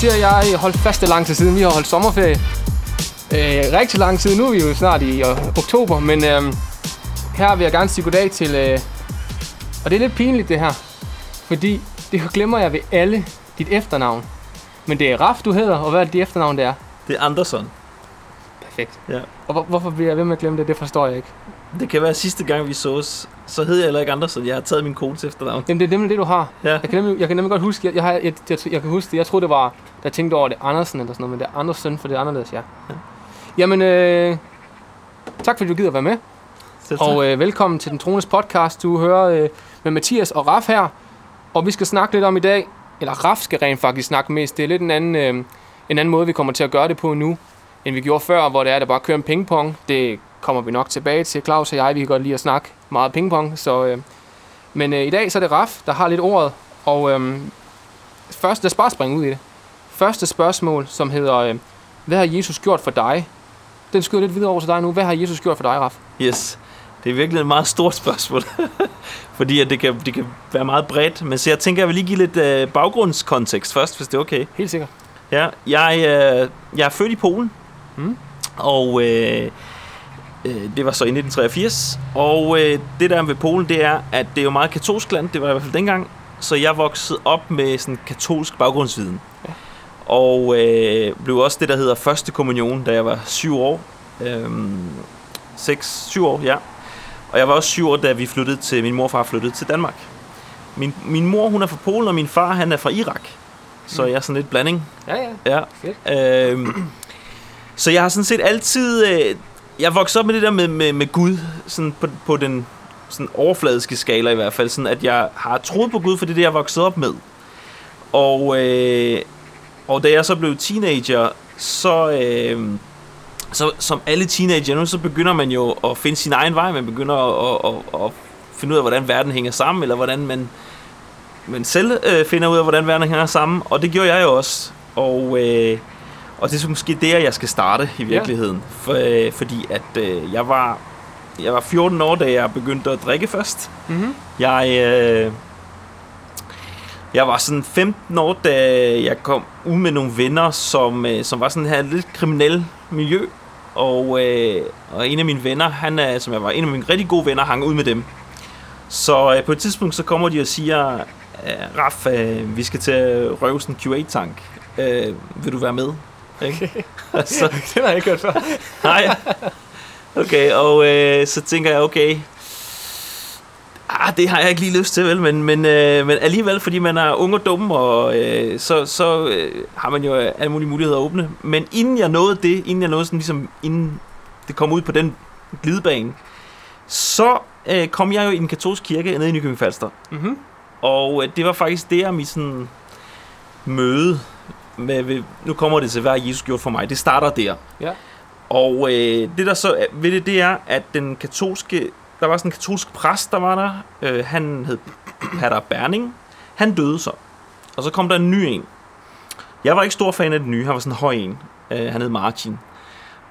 siger, jeg holdt fast lang tid siden. Vi har holdt sommerferie. Øh, rigtig lang tid. Nu er vi jo snart i øh, oktober, men øh, her vil jeg gerne sige goddag til... Øh, og det er lidt pinligt, det her. Fordi det glemmer jeg ved alle dit efternavn. Men det er Raf, du hedder, og hvad er det dit efternavn, det er? Det er Andersson. Perfekt. Ja. Og hvor, hvorfor bliver jeg ved med at glemme det? Det forstår jeg ikke. Det kan være sidste gang, vi sås. Så hed jeg heller ikke Andersen. Jeg har taget min kones efternavn. Jamen, det er nemlig det, du har. Ja. Jeg kan nemlig, jeg kan nemlig godt huske, jeg, jeg, har, jeg, jeg, jeg kan huske det. Jeg troede, det var, da jeg tænkte over det Andersen eller sådan noget, men det er Andersen, for det er anderledes, ja. Ja. Jamen, øh, tak fordi du gider være med. Selv. Og øh, velkommen til Den Trones podcast. Du hører øh, med Mathias og Raf her. Og vi skal snakke lidt om i dag, eller Raf skal rent faktisk snakke mest. Det er lidt en anden, øh, en anden måde, vi kommer til at gøre det på nu, end vi gjorde før, hvor det er, at der bare kører en pingpong. Det kommer vi nok tilbage til. Claus og jeg, vi kan godt lide at snakke meget pingpong. Så, øh, men øh, i dag så er det Raf, der har lidt ordet. Og øh, først, lad os bare springe ud i det. Første spørgsmål, som hedder, øh, hvad har Jesus gjort for dig? Den skyder lidt videre over til dig nu. Hvad har Jesus gjort for dig, Raf? Yes. Det er virkelig et meget stort spørgsmål. Fordi at det, kan, det kan være meget bredt. Men så jeg tænker, jeg vil lige give lidt øh, baggrundskontekst først, hvis det er okay. Helt sikkert. Ja, jeg, øh, jeg er født i Polen. Mm. Og øh, øh, det var så i 1983. Og øh, det der ved Polen, det er, at det er jo meget katolsk land. Det var i hvert fald dengang. Så jeg voksede op med sådan katolsk baggrundsviden. Ja. Og øh, blev også det, der hedder første kommunion, da jeg var syv år. Øhm, seks, syv år, ja. Og jeg var også syv år, da vi flyttede til, min morfar flyttede til Danmark. Min, min mor, hun er fra Polen, og min far, han er fra Irak. Så jeg er sådan lidt blanding. Ja, ja. Ja. Fedt. Øhm, så jeg har sådan set altid... Øh, jeg voksede op med det der med, med, med Gud, sådan på, på den sådan overfladiske skala i hvert fald, sådan at jeg har troet på Gud, for det er det, jeg er vokset op med. Og, øh, og da jeg så blev teenager, så, øh, så som alle teenager nu, så begynder man jo at finde sin egen vej. Man begynder at, at, at, at finde ud af, hvordan verden hænger sammen, eller hvordan man, man selv øh, finder ud af, hvordan verden hænger sammen. Og det gjorde jeg jo også. Og, øh, og det er måske der, jeg skal starte i virkeligheden. For, øh, fordi at øh, jeg var jeg var 14 år, da jeg begyndte at drikke først. Mm-hmm. Jeg, øh, jeg var sådan 15 år, da jeg kom ud med nogle venner, som, øh, som var sådan her lidt kriminel miljø. Og, øh, og en af mine venner, han er, som jeg var en af mine rigtig gode venner, hang ud med dem. Så øh, på et tidspunkt, så kommer de og siger, øh, Raf, øh, vi skal til at røve sådan en Q8-tank. Øh, vil du være med? Ikke? så, Den har jeg ikke hørt før. Nej. Okay, og øh, så tænker jeg, okay, ah, det har jeg ikke lige lyst til, vel, men, men, øh, men alligevel, fordi man er ung og dum, og øh, så, så øh, har man jo alle mulige muligheder at åbne. Men inden jeg nåede det, inden jeg nåede sådan ligesom, inden det kom ud på den glidebane, så øh, kom jeg jo i en katolsk kirke nede i Nykøbing Falster. Mm-hmm. Og øh, det var faktisk der, mit sådan møde med, nu kommer det til, hvad Jesus gjort for mig. Det starter der. Ja. Og øh, det der så ved det, det er, at den katolske, der var sådan en katolsk præst, der var der. Øh, han hed Pater Berning. Han døde så. Og så kom der en ny en. Jeg var ikke stor fan af den nye. Han var sådan en høj en. Øh, han hed Martin.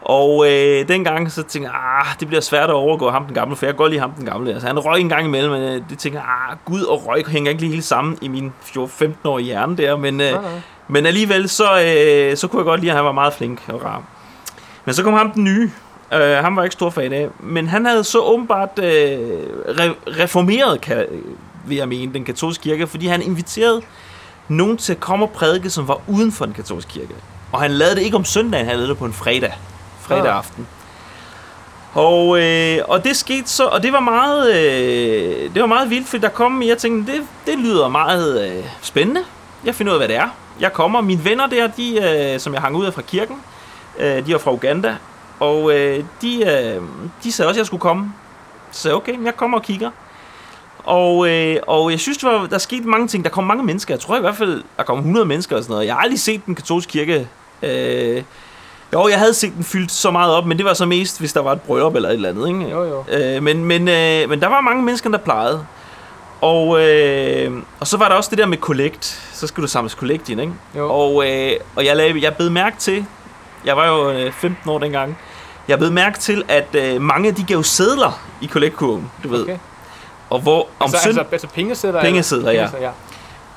Og øh, dengang så tænkte jeg, ah, det bliver svært at overgå ham den gamle, for jeg godt lide ham den gamle. Altså, han røg en gang imellem, men øh, det tænker ah, gud og røg hænger ikke lige helt sammen i min 15-årige hjerne der, men, øh, men alligevel så, øh, så kunne jeg godt lide, at han var meget flink og rar. Men så kom ham den nye. Øh, han var ikke stor fan af. Men han havde så åbenbart øh, re- reformeret, kan, vil jeg mene, den katolske kirke, fordi han inviterede nogen til at komme og prædike, som var uden for den katolske kirke. Og han lavede det ikke om søndagen, han lavede det på en fredag. Fredag aften. Og, øh, og det skete så, og det var meget, øh, det var meget vildt, fordi der kom, jeg tænkte, det, det lyder meget øh, spændende. Jeg finder ud af, hvad det er. Jeg kommer, mine venner der, de, øh, som jeg hang ud af fra kirken, øh, de var fra Uganda, og øh, de, øh, de sagde også, at jeg skulle komme. Så sagde okay, jeg kommer og kigger. Og, øh, og jeg synes, det var, der skete mange ting. Der kom mange mennesker. Jeg tror i hvert fald, der kom 100 mennesker og sådan noget. Jeg har aldrig set den katolske kirke. Øh, jo, jeg havde set den fyldt så meget op, men det var så mest, hvis der var et bryllup eller et eller andet. Ikke? Jo, jo. Øh, men, men, øh, men der var mange mennesker, der plejede. Og, øh, og så var der også det der med collect. Så skulle du samles collect ind, ikke? Jo. Og, øh, og jeg, lavede, jeg bed mærke til, jeg var jo øh, 15 år dengang, jeg bed mærke til, at øh, mange de gav sædler i collect-kurven, du ved. Okay. Og hvor om Altså, søn... altså, altså pengesætter? Pengesedler, ja. ja.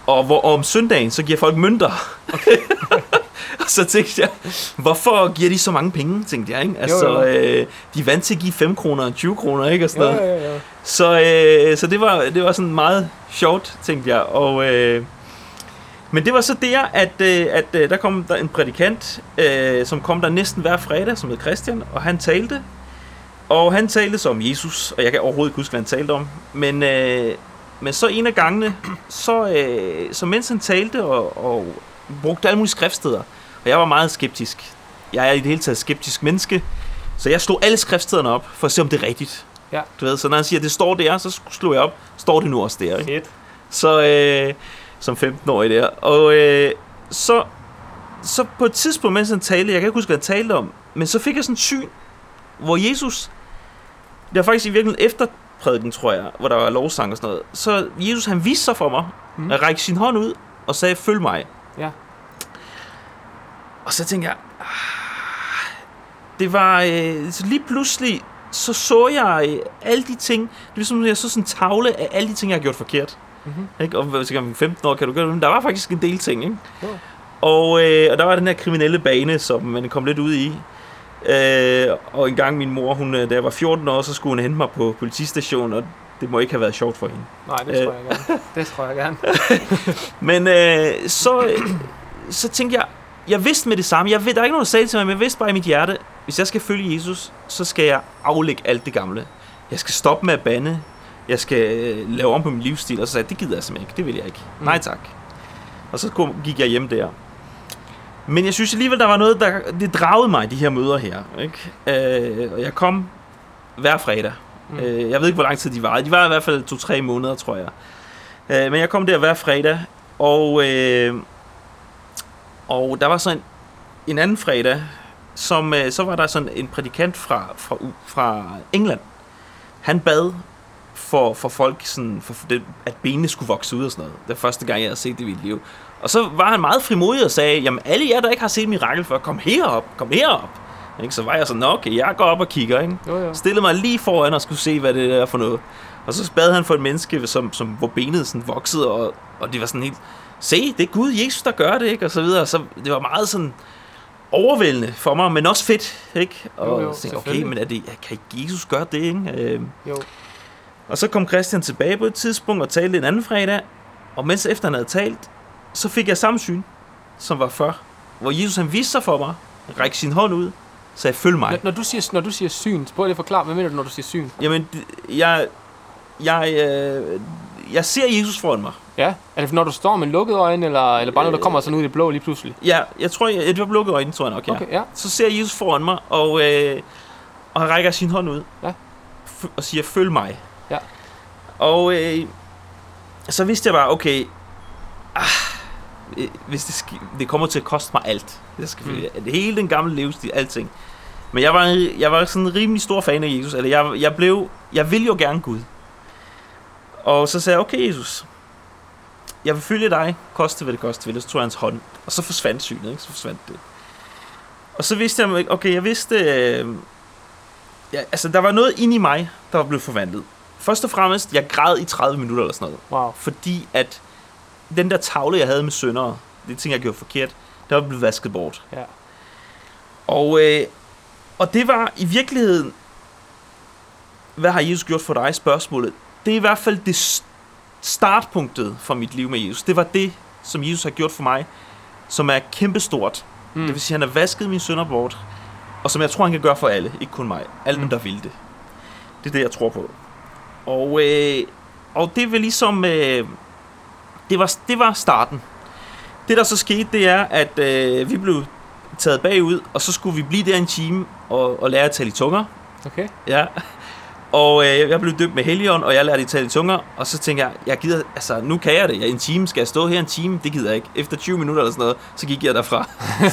Og hvor om søndagen, så giver folk mønter. Okay. og så tænkte jeg, hvorfor giver de så mange penge, tænkte jeg. Ikke? Altså, Jo, jo. Øh, de er vant til at give 5 kroner og 20 kroner, ikke? Og sådan noget. ja, ja. Så, øh, så det, var, det var sådan meget sjovt, tænkte jeg. Og, øh, men det var så der, at, øh, at øh, der kom der en prædikant, øh, som kom der næsten hver fredag, som hed Christian, og han talte. Og han talte så om Jesus, og jeg kan overhovedet ikke huske, hvad han talte om. Men, øh, men så en af gangene, så, øh, så mens han talte og, og brugte alle mulige skriftsteder, og jeg var meget skeptisk. Jeg er i det hele taget skeptisk menneske, så jeg slog alle skriftstederne op, for at se, om det er rigtigt. Ja. Du ved, så når han siger, at det står der, så slog jeg op, står det nu også der, ikke? Fedt. Så, øh, som 15-årig der. Og øh, så, så på et tidspunkt, mens han talte, jeg kan ikke huske, hvad han talte om, men så fik jeg sådan et syn, hvor Jesus, det var faktisk i virkeligheden efter prædiken, tror jeg, hvor der var lovsang og sådan noget, så Jesus han viste sig for mig, mm. at række sin hånd ud og sagde, følg mig. Ja. Og så tænkte jeg, ah, det var, øh, så lige pludselig, så så jeg øh, alle de ting, det var som, jeg så sådan en tavle af alle de ting, jeg har gjort forkert. Mhm. Ikke? Og hvis jeg er 15 år, kan du gøre det, men der var faktisk en del ting, ikke? Jo. Og, øh, og der var den her kriminelle bane, som man kom lidt ud i. Øh, og en gang min mor, hun, øh, da jeg var 14 år, så skulle hun hente mig på politistationen, og det må ikke have været sjovt for hende. Nej, det tror jeg gerne. Det tror jeg gerne. Men øh, så, øh, så tænkte jeg, jeg vidste med det samme, jeg ved, der er ikke nogen, der sagde det til mig, men jeg vidste bare i mit hjerte, hvis jeg skal følge Jesus, så skal jeg aflægge alt det gamle. Jeg skal stoppe med at bande, jeg skal øh, lave om på min livsstil, og så sagde jeg, det gider jeg simpelthen ikke, det vil jeg ikke. Mm. Nej tak. Og så gik jeg hjem der. Men jeg synes alligevel, der var noget, der det dragede mig, de her møder her. Ikke? Øh, og jeg kom hver fredag. Mm. Øh, jeg ved ikke, hvor lang tid de varede. De var i hvert fald to-tre måneder, tror jeg. Øh, men jeg kom der hver fredag, og, øh, og der var så en, en anden fredag, som, øh, så var der sådan en prædikant fra, fra, fra England. Han bad for, for folk, sådan, for, det, at benene skulle vokse ud og sådan noget. Det var første gang, jeg havde set det i mit liv. Og så var han meget frimodig og sagde, jamen alle jer, der ikke har set mirakel før, kom herop, kom herop. Ikke? Så var jeg sådan, "Nå, okay, jeg går op og kigger, ikke? Jo, jo. stillede mig lige foran og skulle se, hvad det er for noget. Og så bad han for et menneske, som, som, hvor benet sådan voksede, og, og det var sådan helt, se, det er Gud, Jesus, der gør det, ikke? Og så videre. Så det var meget sådan overvældende for mig, men også fedt, ikke? Og Jo, jo, tænkte, okay, men er det, kan Jesus gøre det, ikke? Øh, Jo. og så kom Christian tilbage på et tidspunkt og talte en anden fredag, og mens efter han havde talt, så fik jeg samme syn, som var før, hvor Jesus han viste sig for mig, rækte sin hånd ud, sagde, følg mig. Når, når, du siger, når du siger syn, prøv lige at forklare, hvad mener du, når du siger syn? Jamen, jeg, jeg, øh, jeg ser Jesus foran mig. Ja, er det når du står med lukkede øjne, eller, eller bare når der kommer sådan ud i det blå lige pludselig? Ja, jeg tror, jeg, det var lukket øjne, tror jeg nok, ja. Okay, ja. Så ser jeg Jesus foran mig, og, øh, og han rækker sin hånd ud. Ja. F- og siger, følg mig. Ja. Og øh, så vidste jeg bare, okay, ah, øh, hvis det, det kommer til at koste mig alt. Det skal, Mm. mm. Hele den gamle livsstil, alting. Men jeg var, jeg var sådan en rimelig stor fan af Jesus. Eller jeg, jeg blev, jeg vil jo gerne Gud. Og så sagde jeg, okay Jesus, jeg vil følge dig, koste hvad det koste vil. Og så tog jeg hans hånd, og så forsvandt synet, ikke? Så forsvandt det. Og så vidste jeg, okay, jeg vidste, øh, ja, altså der var noget inde i mig, der var blevet forvandlet. Først og fremmest, jeg græd i 30 minutter eller sådan noget. Wow. Fordi at den der tavle, jeg havde med søndere, det ting, jeg gjorde forkert, der var blevet vasket bort. Ja. Og, øh, og det var i virkeligheden, hvad har Jesus gjort for dig, spørgsmålet. Det er i hvert fald det startpunktet for mit liv med Jesus. Det var det, som Jesus har gjort for mig, som er kæmpestort. Mm. Det vil sige, at han har vasket mine sønder bort, og som jeg tror, han kan gøre for alle, ikke kun mig. Alle Mm. dem, der vil det. Det er det, jeg tror på. Og, øh, og det var ligesom, øh, det, var, det var starten. Det, der så skete, det er, at øh, vi blev taget bagud, og så skulle vi blive der en time og, og lære at tale i tunger. Okay. Ja. Og øh, jeg blev døbt med Helion, og jeg lærte at tale i tunger, og så tænker jeg, jeg gider, altså nu kan jeg det, jeg, en time, skal jeg stå her en time? Det gider jeg ikke. Efter 20 minutter eller sådan noget, så gik jeg derfra.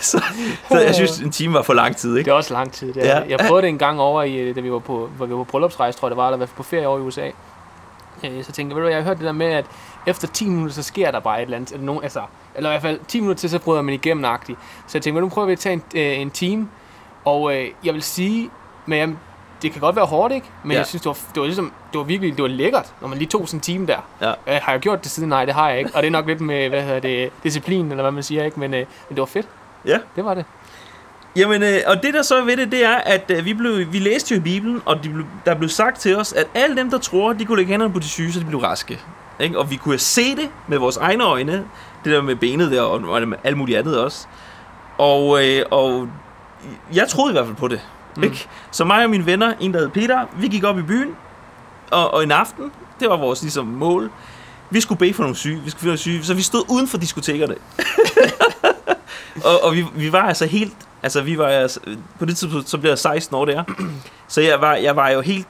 så, så jeg synes, en time var for lang tid, Det ikke? er også lang tid. Det er. Ja. Jeg prøvede det en gang over, i, da vi var på, hvor vi var på bryllupsrejse, tror jeg det var, eller fald på ferie over i USA. Øh, Så tænkte jeg, ved du, jeg har hørt det der med, at efter 10 minutter, så sker der bare et eller andet. Eller, nogen, altså, eller i hvert fald 10 minutter til, så bryder man igennem -agtigt. Så jeg tænkte, nu prøver vi at tage en, øh, en time. Og øh, jeg vil sige, men jeg, det kan godt være hårdt, ikke? Men Ja. jeg synes, det var, det var, ligesom, det var virkelig det var lækkert, når man lige tog sådan en time der. Ja. Øh, har jeg gjort det siden? Nej, det har jeg ikke. Og det er nok lidt med, hvad hedder det, disciplin, eller hvad man siger, ikke? Men, øh, men det var fedt. Ja. Det var det. Jamen, øh, og det der så ved det, det er, at øh, vi, blev, vi læste jo i Bibelen, og de blev, der blev sagt til os, at alle dem, der tror, de kunne lægge hænderne på de syge, så de blev raske. Ikke? Og vi kunne se det med vores egne øjne, det der med benet der, og, og alt muligt andet også. Og, øh, og jeg troede i hvert fald på det. Mm. Ikke? Så mig og mine venner, en der hed Peter, vi gik op i byen, og, og en aften, det var vores ligesom, mål, vi skulle bede for nogle syge, vi skulle finde nogle syge, så vi stod uden for diskotekerne. og, og vi, vi var altså helt, altså vi var altså, på det tidspunkt, så blev jeg 16 år der, så jeg var, jeg var jo helt,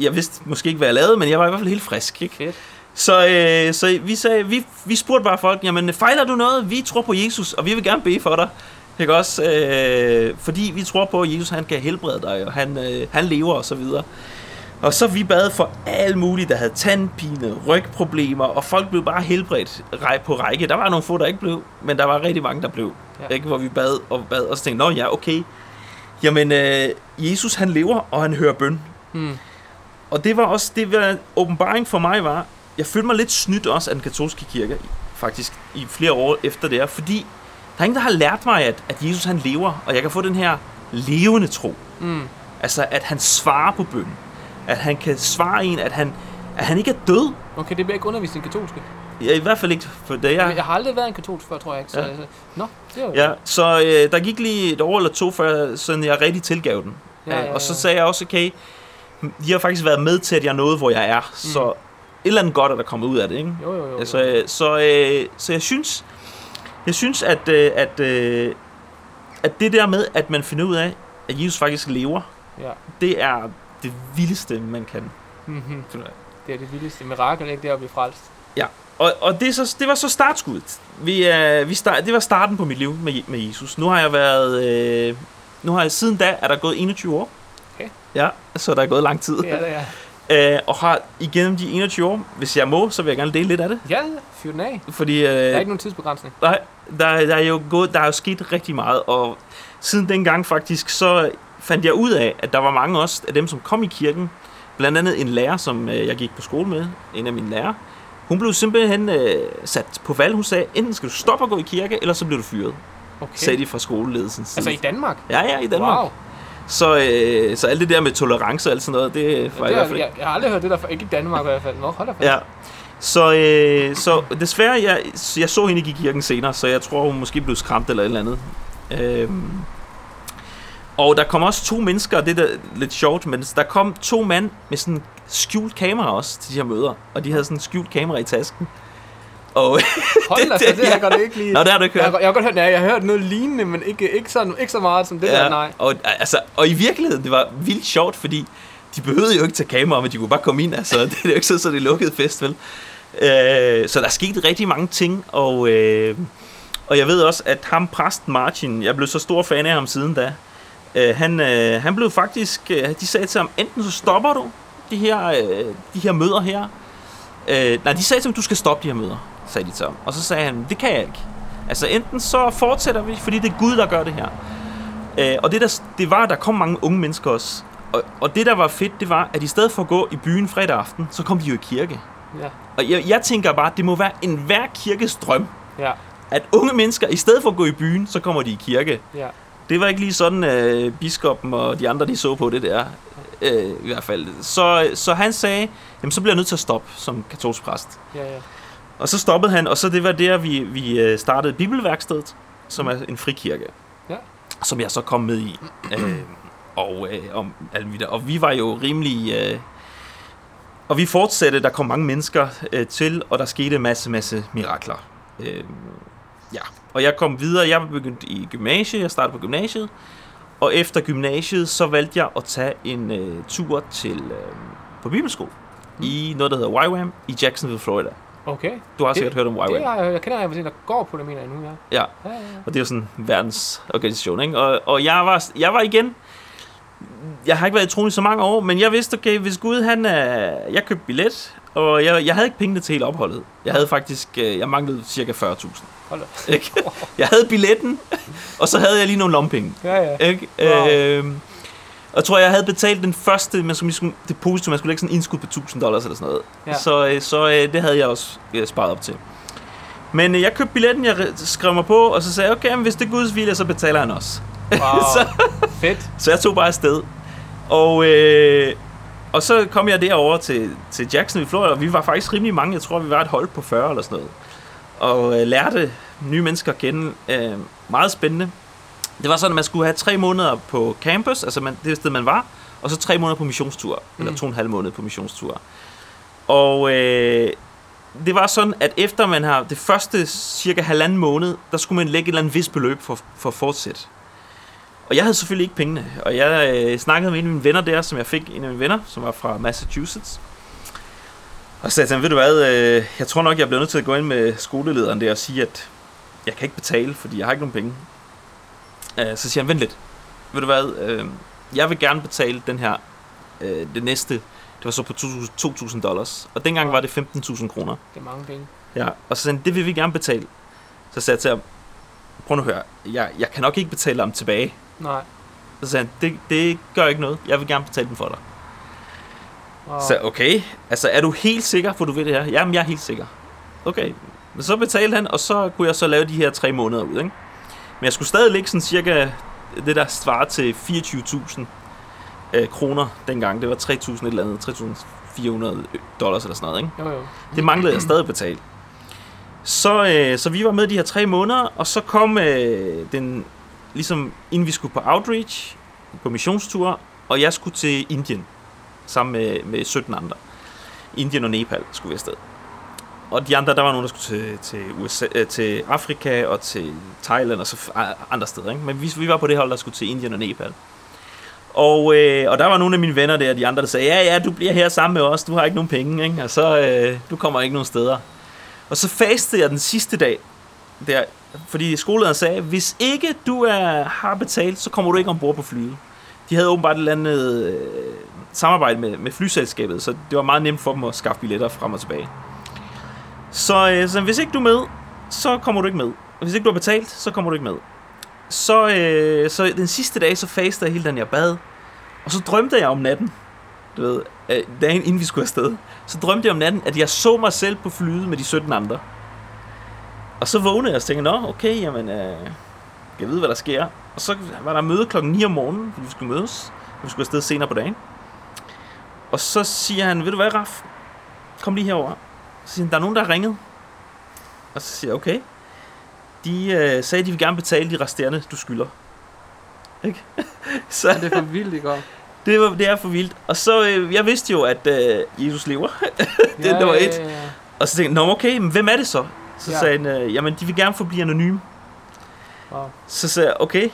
jeg vidste måske ikke, hvad jeg lavede, men jeg var i hvert fald helt frisk, ikke? Fedt. Så, øh, så vi, sagde, vi, vi spurgte bare folk, jamen fejler du noget? Vi tror på Jesus, og vi vil gerne bede for dig. Ikke også? Øh, fordi vi tror på, at Jesus han kan helbrede dig, og han, øh, han lever og så videre. Og så vi bad for alt muligt, der havde tandpine, rygproblemer, og folk blev bare helbredt på række. Der var nogle få, der ikke blev, men der var rigtig mange, der blev. Ja. Ikke? Hvor vi bad og bad, og så tænkte nå ja, okay. Jamen, øh, Jesus han lever, og han hører bøn. Mm. Og det var også, det var åbenbaring for mig var, jeg følte mig lidt snydt også af den katolske kirke, faktisk i flere år efter det her, fordi er ingen, der har lært mig, at, at Jesus han lever, og jeg kan få den her levende tro. Mm. Altså, at han svarer på bøn. At han kan svare en, at han, at han ikke er død. Okay, det bliver ikke undervist i katolske. Ja, I hvert fald ikke, for da jeg... Ja. Jeg har aldrig været en katolsk før, tror jeg ikke. Så, Ja. ja. Nå, det var Ja, så øh, der gik lige et år eller to, før sådan jeg rigtig tilgav den. Ja, ja, Og så ja. sagde jeg også, okay, de har faktisk været med til, at jeg nåede, hvor jeg er. Så et eller andet godt er der kommet ud af det, ikke? Jo, jo, jo. jo. Altså, øh, så, øh, så jeg synes, jeg synes at, øh, at, øh, at det der med, at man finder ud af, at Jesus faktisk lever, Ja. det er det vildeste, man kan Mm-hmm. Det er det vildeste mirakel, ikke? Det er at blive frelst. Og, og det, er så, det var så startskuddet. Vi, øh, vi start, det var starten på mit liv med, med Jesus. Nu har jeg været... Øh, nu har jeg siden da er der gået 21 år. Okay. Ja, så der er gået lang tid. Det er det, ja. Øh, og har igennem de 21 år, hvis jeg må, så vil jeg gerne dele lidt af det. Ja, fyr den af. Fordi øh, Der er ikke nogen tidsbegrænsning. Nej, der, der, er jo gået, der er jo sket rigtig meget, og siden dengang faktisk, så fandt jeg ud af, at der var mange også af dem, som kom i kirken, blandt andet en lærer, som øh, jeg gik på skole med, en af mine lærere, hun blev simpelthen øh, sat på valg. Hun sagde, enten skal du stoppe at gå i kirke, eller så bliver du fyret, Okay. sagde de fra skoleledelsens side. Altså i Danmark? Ja, ja, i Danmark. Wow. Så, øh, så alt det der med tolerance og alt sådan noget, det var Ja, i det hvert har, fald jeg, jeg, har aldrig hørt det der, før. ikke i Danmark i hvert fald. Nå, hold da fast. Ja. Så, øh, så desværre, jeg, jeg så hende ikke i kirken senere, så jeg tror, hun måske blev skræmt eller et eller andet. Øhm. Og der kom også to mennesker, og det er lidt sjovt, men der kom to mænd med sådan skjult kamera også til de her møder. Og de havde sådan skjult kamera i tasken. Og, Hold da det- fast, det har jeg ja. godt ikke lige... Nå, det har du ikke jeg, hørt. har, jeg har godt hørt, nej, jeg har hørt noget lignende, men ikke, ikke, så, ikke så meget som det der, nej. Og, altså, og i virkeligheden, det var vildt sjovt, fordi de behøvede jo ikke tage kamera, men de kunne bare komme ind. Altså, det er jo ikke sådan, så det lukket fest, vel? Øh, så der skete rigtig mange ting, og, øh, og jeg ved også, at ham, præsten Martin, jeg blev så stor fan af ham siden da, øh, han, øh, han blev faktisk, øh, de sagde til ham, enten så stopper du de her, øh, de her møder her, øh, nej, de sagde til ham, du skal stoppe de her møder, sagde de ham. Og så sagde han, det kan jeg ikke. Altså enten så fortsætter vi, fordi det er Gud, der gør det her. Øh, og det, der, det var, at der kom mange unge mennesker også. Og, og det, der var fedt, det var, at i stedet for at gå i byen fredag aften, så kom de jo i kirke. Ja, Og jeg, jeg tænker bare, det må være en hver kirkes drøm, ja, at unge mennesker, i stedet for at gå i byen, så kommer de i kirke. ja. Det var ikke lige sådan, øh, biskoppen og de andre, de så på det der. Øh, I hvert fald. Så, så han sagde, jamen så bliver jeg nødt til at stoppe som katolsk præst. ja, ja. Og så stoppede han, og så det var der, vi, vi øh, startede Bibelværkstedet, som er en frikirke. Ja. Som jeg så kom med i. øh, og, øh, om, og vi var jo rimelig... Øh, og vi fortsatte, der kom mange mennesker øh, til, og der skete en masse, masse mirakler. Øh, ja, og jeg kom videre, jeg begyndte i gymnasiet, jeg startede på gymnasiet, og efter gymnasiet, så valgte jeg at tage en øh, tur til øh, på bibelskole Mm. i noget, der hedder YWAM i Jacksonville, Florida. Okay. Du har sikkert hørt om YWAM. Det jeg, jeg kender en, der går på det, mener jeg nu, ja. Ja, Ja, ja, ja. og det er jo sådan en verdens organisation, ikke? Og, og jeg, var, jeg var igen... Jeg har ikke været i troen i så mange år, men jeg vidste, okay, hvis Gud, han... Øh, jeg købte billet, og jeg, jeg havde ikke pengene til hele opholdet. Jeg havde faktisk... Øh, jeg manglede cirka 40.000. Hold da. Ikke? Jeg havde billetten, og så havde jeg lige nogle lompenge. Ja, ja. Ikke? Wow. Øhm, jeg tror, jeg havde betalt den første man skulle, skulle, depositum, man skulle lægge sådan en indskud på 1000 dollars eller sådan noget. Ja. Så, øh, så øh, det havde jeg også øh, sparet op til. Men jeg købte billetten, jeg re- skrev mig på, og så sagde jeg, okay, men hvis det er Guds vilje, så betaler han også. Wow. Så- Fedt. Så jeg tog bare afsted. Og, øh, og så kom jeg derover til, til Jackson i Florida, og vi var faktisk rimelig mange. Jeg tror, vi var et hold på 40 eller sådan noget. Og øh, lærte nye mennesker at kende. Øh, meget spændende. Det var sådan, at man skulle have tre måneder på campus, altså man, det sted, man var, og så tre måneder på missionstur, mm. eller to og en halv måned på missionstur. Og øh, det var sådan, at efter man har det første cirka halvanden måned, der skulle man lægge et eller andet vis beløb for, for at fortsætte. Og jeg havde selvfølgelig ikke pengene, og jeg øh, snakkede med en af mine venner der, som jeg fik, en af mine venner, som var fra Massachusetts. Og så sagde til ham, ved du hvad, øh, jeg tror nok, jeg bliver nødt til at gå ind med skolelederen der og sige, at jeg kan ikke betale, fordi jeg har ikke nogen penge. Øh, så siger han, vent lidt. Ved du hvad, øh, jeg vil gerne betale den her, øh, det næste, det var så på 2.000 2.000 dollars. Og dengang var det 15.000 kroner. Det er mange penge. Ja, og så sagde han, det vil vi gerne betale. Så sagde jeg til ham, prøv nu at høre, jeg, jeg kan nok ikke betale ham tilbage. Nej. Så sagde han, det, det gør ikke noget, jeg vil gerne betale den for dig. Wow. Så okay, altså er du helt sikker på, at du vil det her? Jamen, jeg er helt sikker. Okay, så betalte han, og så kunne jeg så lave de her tre måneder ud, ikke? Men jeg skulle stadig lægge sådan cirka det, der svarer til 24.000 øh, kroner dengang. Det var 3.000 et eller andet, 3.400 dollars eller sådan noget, ikke? Jo, jo. Det manglede jeg stadig at betale. Så, øh, så vi var med de her tre måneder, og så kom øh, den, ligesom inden vi skulle på outreach, på missionstur, og jeg skulle til Indien, sammen med, med 17 andre. Indien og Nepal skulle vi afsted. Og de andre, der var nogen, der skulle til, til, USA, øh, til Afrika og til Thailand og så andre steder. Ikke? Men vi, vi var på det hold, der skulle til Indien og Nepal. Og, øh, og der var nogle af mine venner der, de andre, der sagde, ja, ja, du bliver her sammen med os, du har ikke nogen penge, ikke? og så øh, du kommer ikke nogen steder. Og så fastede jeg den sidste dag, der, fordi skolelederen sagde, hvis ikke du er, har betalt, så kommer du ikke ombord på flyet. De havde åbenbart et eller andet øh, samarbejde med, med flyselskabet, så det var meget nemt for dem at skaffe billetter frem og tilbage. Så, øh, så hvis ikke du er med, så kommer du ikke med. Hvis ikke du har betalt, så kommer du ikke med. Så, øh, så den sidste dag, så fastede jeg hele den, jeg bad. Og så drømte jeg om natten, du ved, øh, dagen inden vi skulle afsted. Så drømte jeg om natten, at jeg så mig selv på flyet med de 17 andre. Og så vågnede jeg og tænkte, nå, okay, jamen, øh, jeg ved, hvad der sker. Og så var der møde klokken 9 om morgenen, fordi vi skulle mødes. Vi skulle afsted senere på dagen. Og så siger han, ved du hvad, Raf? Kom lige herover. Så siger han, der er nogen, der har ringet. Og så siger jeg, okay. De øh, sagde, de vil gerne betale de resterende, du skylder. Ikke? så Det er for vildt, ikke? Det, var, det er for vildt. Og så, øh, jeg vidste jo, at øh, Jesus lever. det nummer et. Ja, ja, ja. Og så tænkte jeg, nå okay, men hvem er det så? Så Ja. ja. sagde han, øh, jamen de vil gerne forblive anonyme. Wow. Så sagde jeg, okay.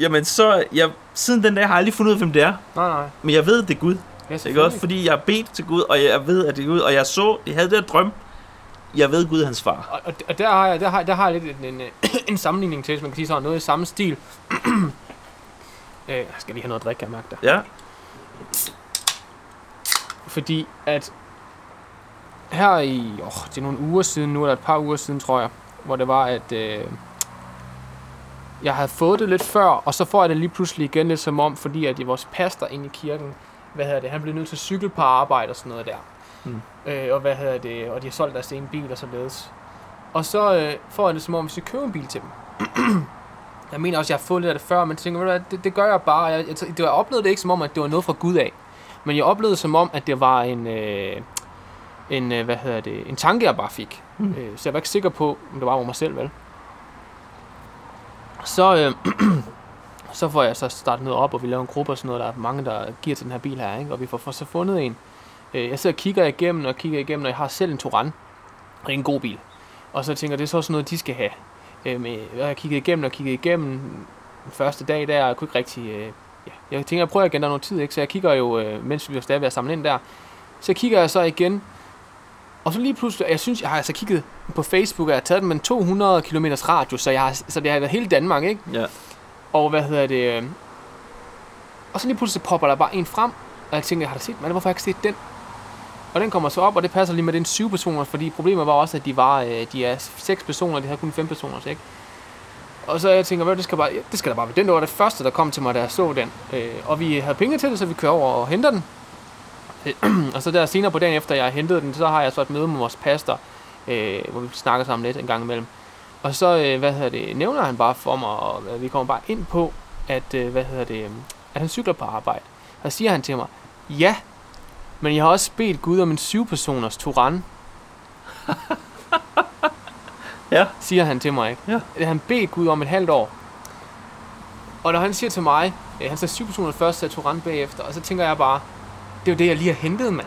Jamen så, jeg, siden den dag har jeg aldrig fundet ud af, hvem det er. Nej, nej. Men jeg ved, det er Gud. Ja, Ikke også? Fordi jeg har bedt til Gud, og jeg ved, at det er Gud. Og jeg så, jeg havde det her drøm. Jeg ved, Gud er hans far. Og, og, og der, har jeg, der, har, der har jeg lidt en, en, øh, en sammenligning til, hvis man kan sige sådan noget i samme stil. øh, jeg skal lige have noget at drikke, jeg mærke der. Ja, Fordi at her i, åh, det er nogle uger siden nu, eller et par uger siden, tror jeg, hvor det var, at øh, jeg havde fået det lidt før, og så får jeg det lige pludselig igen lidt som om, fordi at vores pastor inde i kirken, hvad hedder det, han blev nødt til at cykle på arbejde og sådan noget der. Mm. Øh, og hvad hedder det, og de har solgt deres ene bil og så ledes. Og så øh, får jeg det som om, hvis jeg køber en bil til dem. jeg mener også, jeg har fået lidt af det før, men tænker, ved du hvad, det, det gør jeg bare. Jeg, jeg, det, jeg oplevede det ikke som om, at det var noget fra Gud af. Men jeg oplevede som om, at det var en, øh, en øh, hvad hedder det, en tanke, jeg bare fik. Mm. Øh, så jeg var ikke sikker på, om det var over mig selv, vel? Så, øh, så får jeg så startet noget op, og vi laver en gruppe og sådan noget. Der er mange, der giver til den her bil her, ikke? Og vi får, får så fundet en. Øh, jeg sidder og kigger igennem og kigger igennem, og jeg har selv en Touran. Og det er en god bil. Og så tænker jeg, det er så også noget, de skal have. Øh, jeg har kigget igennem og kigget igennem den første dag der, og jeg kunne ikke rigtig... Øh, ja. Jeg tænker, jeg prøver igen, der er noget tid, ikke? Så jeg kigger jo, mens vi var stadig ved at samle ind der, så kigger jeg så igen, og så lige pludselig, jeg synes, jeg har altså kigget på Facebook, og jeg har taget den med en 200 km radius, så, jeg har, så det har været hele Danmark, ikke? ja. Og hvad hedder det? øh, Og så lige pludselig popper der bare en frem, og jeg tænker, jeg har da set den, men hvorfor har jeg ikke set den? Og den kommer så op, og det passer lige med den syv personer, fordi problemet var også, at de var, øh, de er seks personer, de havde kun fem personer, ikke? Og så jeg tænker, hvad, det skal, bare, det skal da bare være den. Det var det første, der kom til mig, da jeg så den. Øh, og vi havde penge til det, så vi kører over og henter den. Øh, og så der senere på dagen efter, jeg hentede den, så har jeg så et møde med vores pastor, øh, hvor vi snakker sammen lidt en gang imellem. Og så, øh, hvad hedder det, nævner han bare for mig, og øh, vi kommer bare ind på, at, øh, hvad hedder det, øh, at han cykler på arbejde. Og siger han til mig, ja, men jeg har også bedt Gud om en syvpersoners Turan. Ja. Siger han til mig, ikke? Ja. Han bedt Gud om et halvt år. Og når han siger til mig, øh, han sagde syvpersoners først, så Turan bagefter, og så tænker jeg bare, det er jo det, jeg lige har hentet, mand.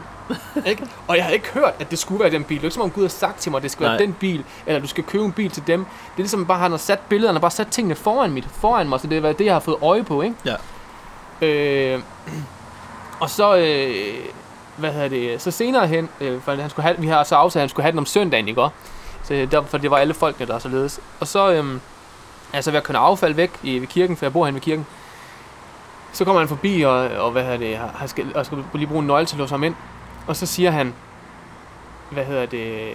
Ikke? Og jeg har ikke hørt, at det skulle være den bil. Det er ikke som om Gud har sagt til mig, at det skal Nej. være den bil, eller du skal købe en bil til dem. Det er ligesom bare, han har sat billederne, bare sat tingene foran, mit, foran mig, så det er det, jeg har fået øje på, ikke? Ja. Øh, og så, øh, hvad hedder det, så senere hen, øh, for han skulle have, vi har så aftalt, at han skulle have den om søndagen, ikke også? Så der, for det var alle folkene, der er således. Og så, øh, altså ved at køre affald væk i, ved kirken, for jeg bor hen ved kirken, så kommer han forbi, og, og hvad hedder det, har- skal, og skal lige bruge en nøgle til at låse ham ind. Og så siger han, hvad hedder det,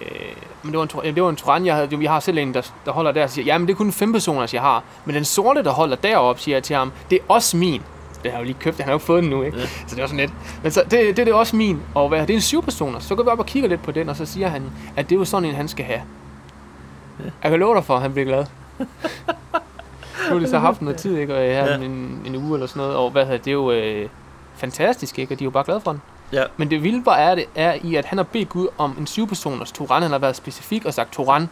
men det var en, Tur- det var en Turan, jeg havde, jeg har selv en, der, der holder der, og siger, jamen det er kun fem personer, jeg har, men den sorte, der holder deroppe, siger jeg til ham, det er også min. Det har jeg jo lige købt, han har jo ikke fået den nu, ikke? Ja. Så det var sådan lidt. Men så, det, det, det er også min, og hvad, det er en syv personer. Så går vi op og kigger lidt på den, og så siger han, at det er jo sådan en, han skal have. Ja. Jeg kan love dig for, at han bliver glad. nu har de så haft noget tid, ikke? Og her Ja. ja. en, en uge eller sådan noget, og hvad hedder det, det er jo øh, fantastisk, ikke? Og de er jo bare glade for den. Ja. Men det vilde bare er, det, er i, at han har bedt Gud om en syvpersoners Turan. Han har været specifik og sagt Turan.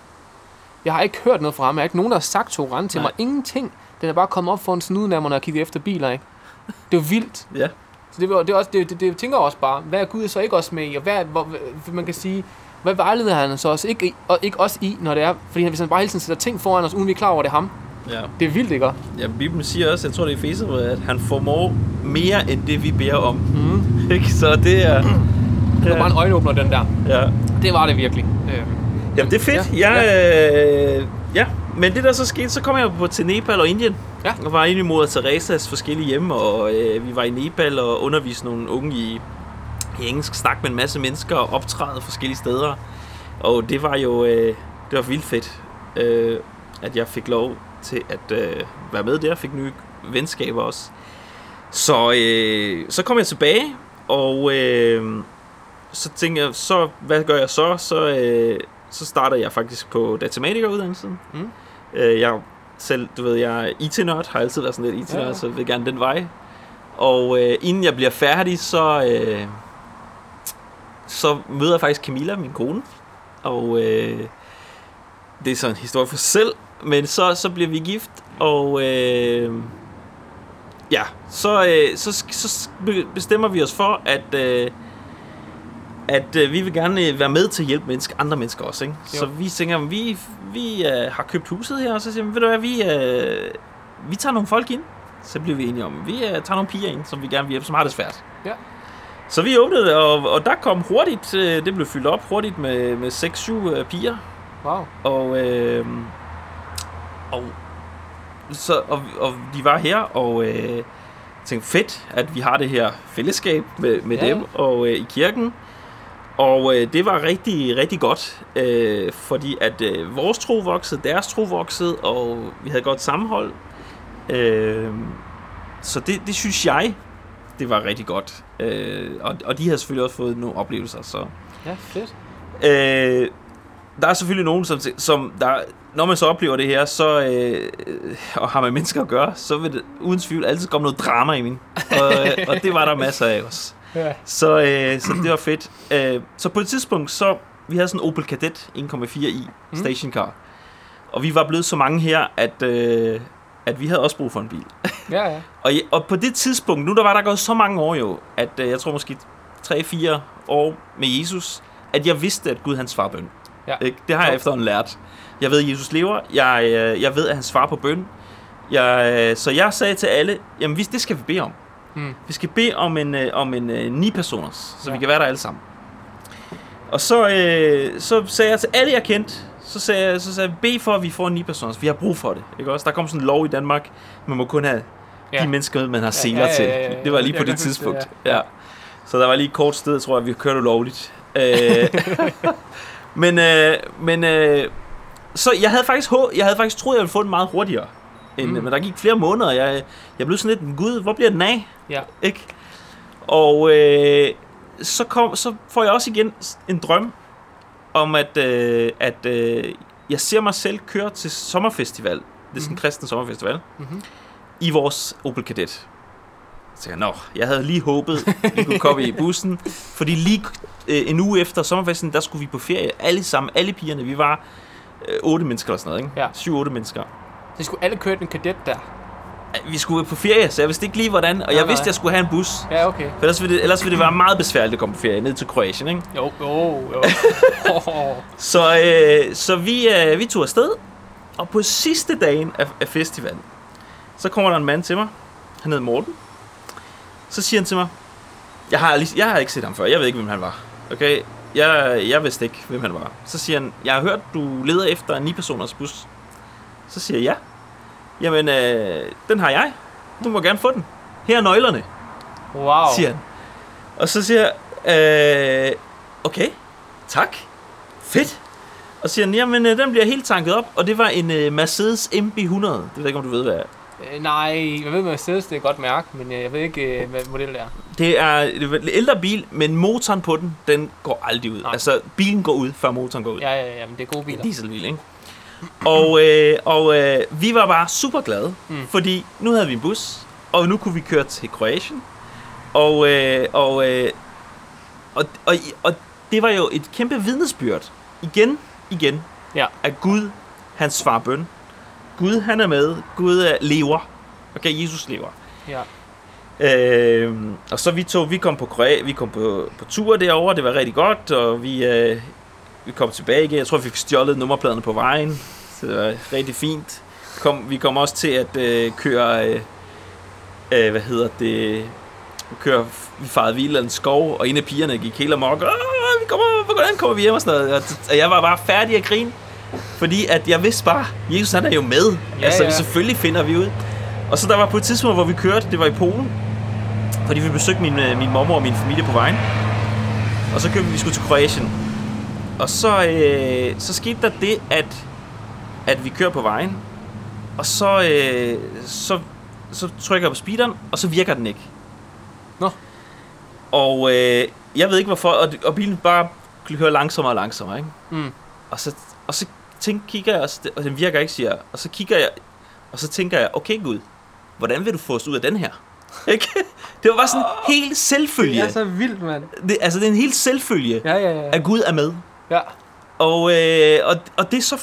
Jeg har ikke hørt noget fra ham. Jeg har ikke nogen, der har sagt Turan til Nej. mig. Ingenting. Den er bare kommet op for en snuden mig, når jeg kigger efter biler, ikke? Det er vildt. Ja. Så det, det, er også, det, det, det, tænker jeg også bare, hvad er Gud så ikke også med i? Og hvad, hvor, man kan sige, hvad vejleder han så også ikke, og ikke også i, når det er? Fordi han, hvis han bare hele tiden sætter ting foran os, uden vi er klar over, det er ham. Ja. Det er vildt, ikke? ja, Bibelen siger også, jeg tror det er Efeser, at han formår mere end det, vi beder om. Mm. Ikke? Så det er... Det var bare en øjenåbner, den der. Ja. Det var det virkelig. Øh, Jamen, det er fedt. Ja, ja. Øh, ja. men det der så skete, så kom jeg på til Nepal og Indien. Ja. Og var inde i moder Teresas forskellige hjem, og øh, vi var i Nepal og underviste nogle unge i, i engelsk, snak med en masse mennesker og optræde forskellige steder. Og det var jo øh, det var vildt fedt, øh, at jeg fik lov til at øh, være med der, fik nye venskaber også. Så, øh, så kom jeg tilbage, og øh, så tænkte jeg, så, hvad gør jeg så? Så, øh, så starter jeg faktisk på datamatikeruddannelsen. Mm. Øh, jeg selv, du ved, jeg er IT-nørd, har altid været sådan lidt IT-nørd, Ja, så vil gerne den vej. Og øh, inden jeg bliver færdig, så, øh, så møder jeg faktisk Camilla, min kone. Og øh, det er så en historie for sig selv, men så, så bliver vi gift, og øh, ja, så, øh, så, så bestemmer vi os for, at, øh, at øh, vi vil gerne øh, være med til at hjælpe mennesker, andre mennesker også. Ikke? Jo. Så vi tænker, vi, vi øh, har købt huset her, og så siger vi, ved du hvad, vi, øh, vi tager nogle folk ind. Så bliver vi enige om, vi øh, tager nogle piger ind, som vi gerne vil hjælpe, som har det svært. Ja. Så vi åbnede og, og der kom hurtigt, øh, det blev fyldt op hurtigt med, med 6-7 øh, piger. wow. Og, øh, og, så, og, og de var her, og øh, tænkte, fedt, at vi har det her fællesskab med, med Ja, dem og øh, i kirken. Og øh, det var rigtig, rigtig godt, øh, fordi at øh, vores tro voksede, deres tro voksede, og vi havde godt sammenhold. Øh, så det, det synes jeg, det var rigtig godt. Øh, og, og de har selvfølgelig også fået nogle oplevelser, så... Ja, fedt. Øh, der er selvfølgelig nogen, som, som der, når man så oplever det her, så, øh, og har med mennesker at gøre, så vil det uden tvivl altid komme noget drama i min. Og, øh, og det var der masser af også. Ja. Så, øh, så det var fedt. Øh, så på et tidspunkt, så vi havde sådan en Opel Kadett 1,4i Mm. stationcar. Og vi var blevet så mange her, at, øh, at vi havde også brug for en bil. Ja, ja. Og, og på det tidspunkt, nu der var der gået så mange år jo, at øh, jeg tror måske 3-4 år med Jesus, at jeg vidste, at Gud han svarer bøn. Ja. Ikke? Det har jeg efterhånden lært. Jeg ved, at Jesus lever. Jeg, øh, jeg ved, at han svarer på bøn. Jeg, øh, så jeg sagde til alle, jamen det skal vi bede om. Mm. Vi skal bede om en, øh, om en ni personers, så ja. Ja. vi kan være der alle sammen. Og så, øh, så sagde jeg til alle, jeg kendte, så sagde jeg, så sagde jeg, bed for, at vi får en ni personers. Vi har brug for det. Ikke også? Der kom sådan en lov i Danmark, man må kun have ja. Ja. de mennesker, man har seler ja, ja, til. ja, ja, ja. Det var lige på det huske det, tidspunkt. Ja. Så der var lige et kort sted, tror jeg, vi kørte ulovligt. Men øh, men øh, så jeg havde faktisk jeg havde faktisk troet, jeg ville få den meget hurtigere. En, Mm. mm. Men der gik flere måneder, og jeg, jeg blev sådan lidt, gud, hvor bliver den af? Ja. Ikke? Og øh, så, kom, så får jeg også igen en drøm om, at, øh, at øh, jeg ser mig selv køre til sommerfestival. Det er sådan en Mhm. kristen sommerfestival. Mhm. I vores Opel Kadett. Så jeg, nå, jeg havde lige håbet, vi kunne komme i bussen. Fordi lige øh, en uge efter sommerfesten, der skulle vi på ferie. Alle sammen, alle pigerne. Vi var øh, otte mennesker eller sådan noget, ikke? Ja. Syv-otte mennesker. Så skulle alle køre den kadet der. Vi skulle på ferie, så jeg vidste ikke lige hvordan. Og Nej, jeg vidste, nej. jeg skulle have en bus. Ja, okay. For ellers ville, det, ellers ville det være meget besværligt at komme på ferie ned til Kroatien, ikke? Jo, jo, jo. Så, øh, så vi, øh, vi tog afsted, og på sidste dagen af, af festivalen, så kommer der en mand til mig. Han hedder Morten. Så siger han til mig, jeg har, lige, jeg har ikke set ham før, jeg ved ikke, hvem han var. Okay, jeg, jeg vidste ikke, hvem han var. Så siger han, jeg har hørt, du leder efter en 9-personers bus. Så siger jeg, ja. Jamen, øh, den har jeg. Du må gerne få den. Her er nøglerne wow. siger han. Og så siger jeg, øh, okay, tak, fedt. Og siger han, jamen øh, den bliver helt tanket op, og det var en øh, Mercedes MB100. Det ved jeg ikke, om du ved, hvad. Øh, nej, jeg ved, Mercedes det er et godt mærke, men øh, jeg ved ikke, øh, hvad model det er. Det er en ældre bil, men motoren på den, den går aldrig ud. Nej. Altså, bilen går ud, før motoren går ud. Ja, ja, ja, men det er gode En biler. dieselbil, ikke? Og, øh, og øh, vi var bare super glade, mm. fordi nu havde vi en bus, og nu kunne vi køre til Kroatien. Og, øh, og, øh, og, og, og det var jo et kæmpe vidnesbyrd. Igen, igen, Ja. at Gud, han svarer bøn. Gud, han er med. Gud er, lever. Okay, Jesus lever. Ja. Øh, og så vi to, vi kom på Kroa- vi kom på, på tur derovre, det var rigtig godt, og vi, øh, vi kom tilbage igen. Jeg tror, vi fik stjålet nummerpladerne på vejen, så det var rigtig fint. Kom, vi kom også til at øh, køre, øh, øh, hvad hedder det, køre, vi farede vildt en skov, og en af pigerne gik helt amok, Åh, vi kommer, hvordan kommer vi hjem og sådan noget, og, og jeg var bare færdig at grine, fordi at jeg vidste bare, Jesus han er jo med, Ja, altså ja. selvfølgelig finder vi ud. Og så der var på et tidspunkt, hvor vi kørte, det var i Polen, fordi vi besøgte min, øh, min mormor og min familie på vejen. Og så kørte vi, vi skulle til Kroatien. Og så, øh, så skete der det, at, at vi kører på vejen. Og så, øh, så, så trykker jeg på speederen, og så virker den ikke. Nå. Og øh, jeg ved ikke hvorfor, og, og bilen bare kører langsommere og langsommere, ikke? Mm. Og så, og så tænk, kigger jeg, også, og den virker ikke, siger jeg. Og så kigger jeg, og så tænker jeg, okay Gud, hvordan vil du få os ud af den her? Ikke? Det var bare sådan helt selvfølge. Det er så vildt, mand. Det, altså, det er en helt selvfølge, Ja, ja, ja. at Gud er med. Ja, Og, øh, og, og det er så...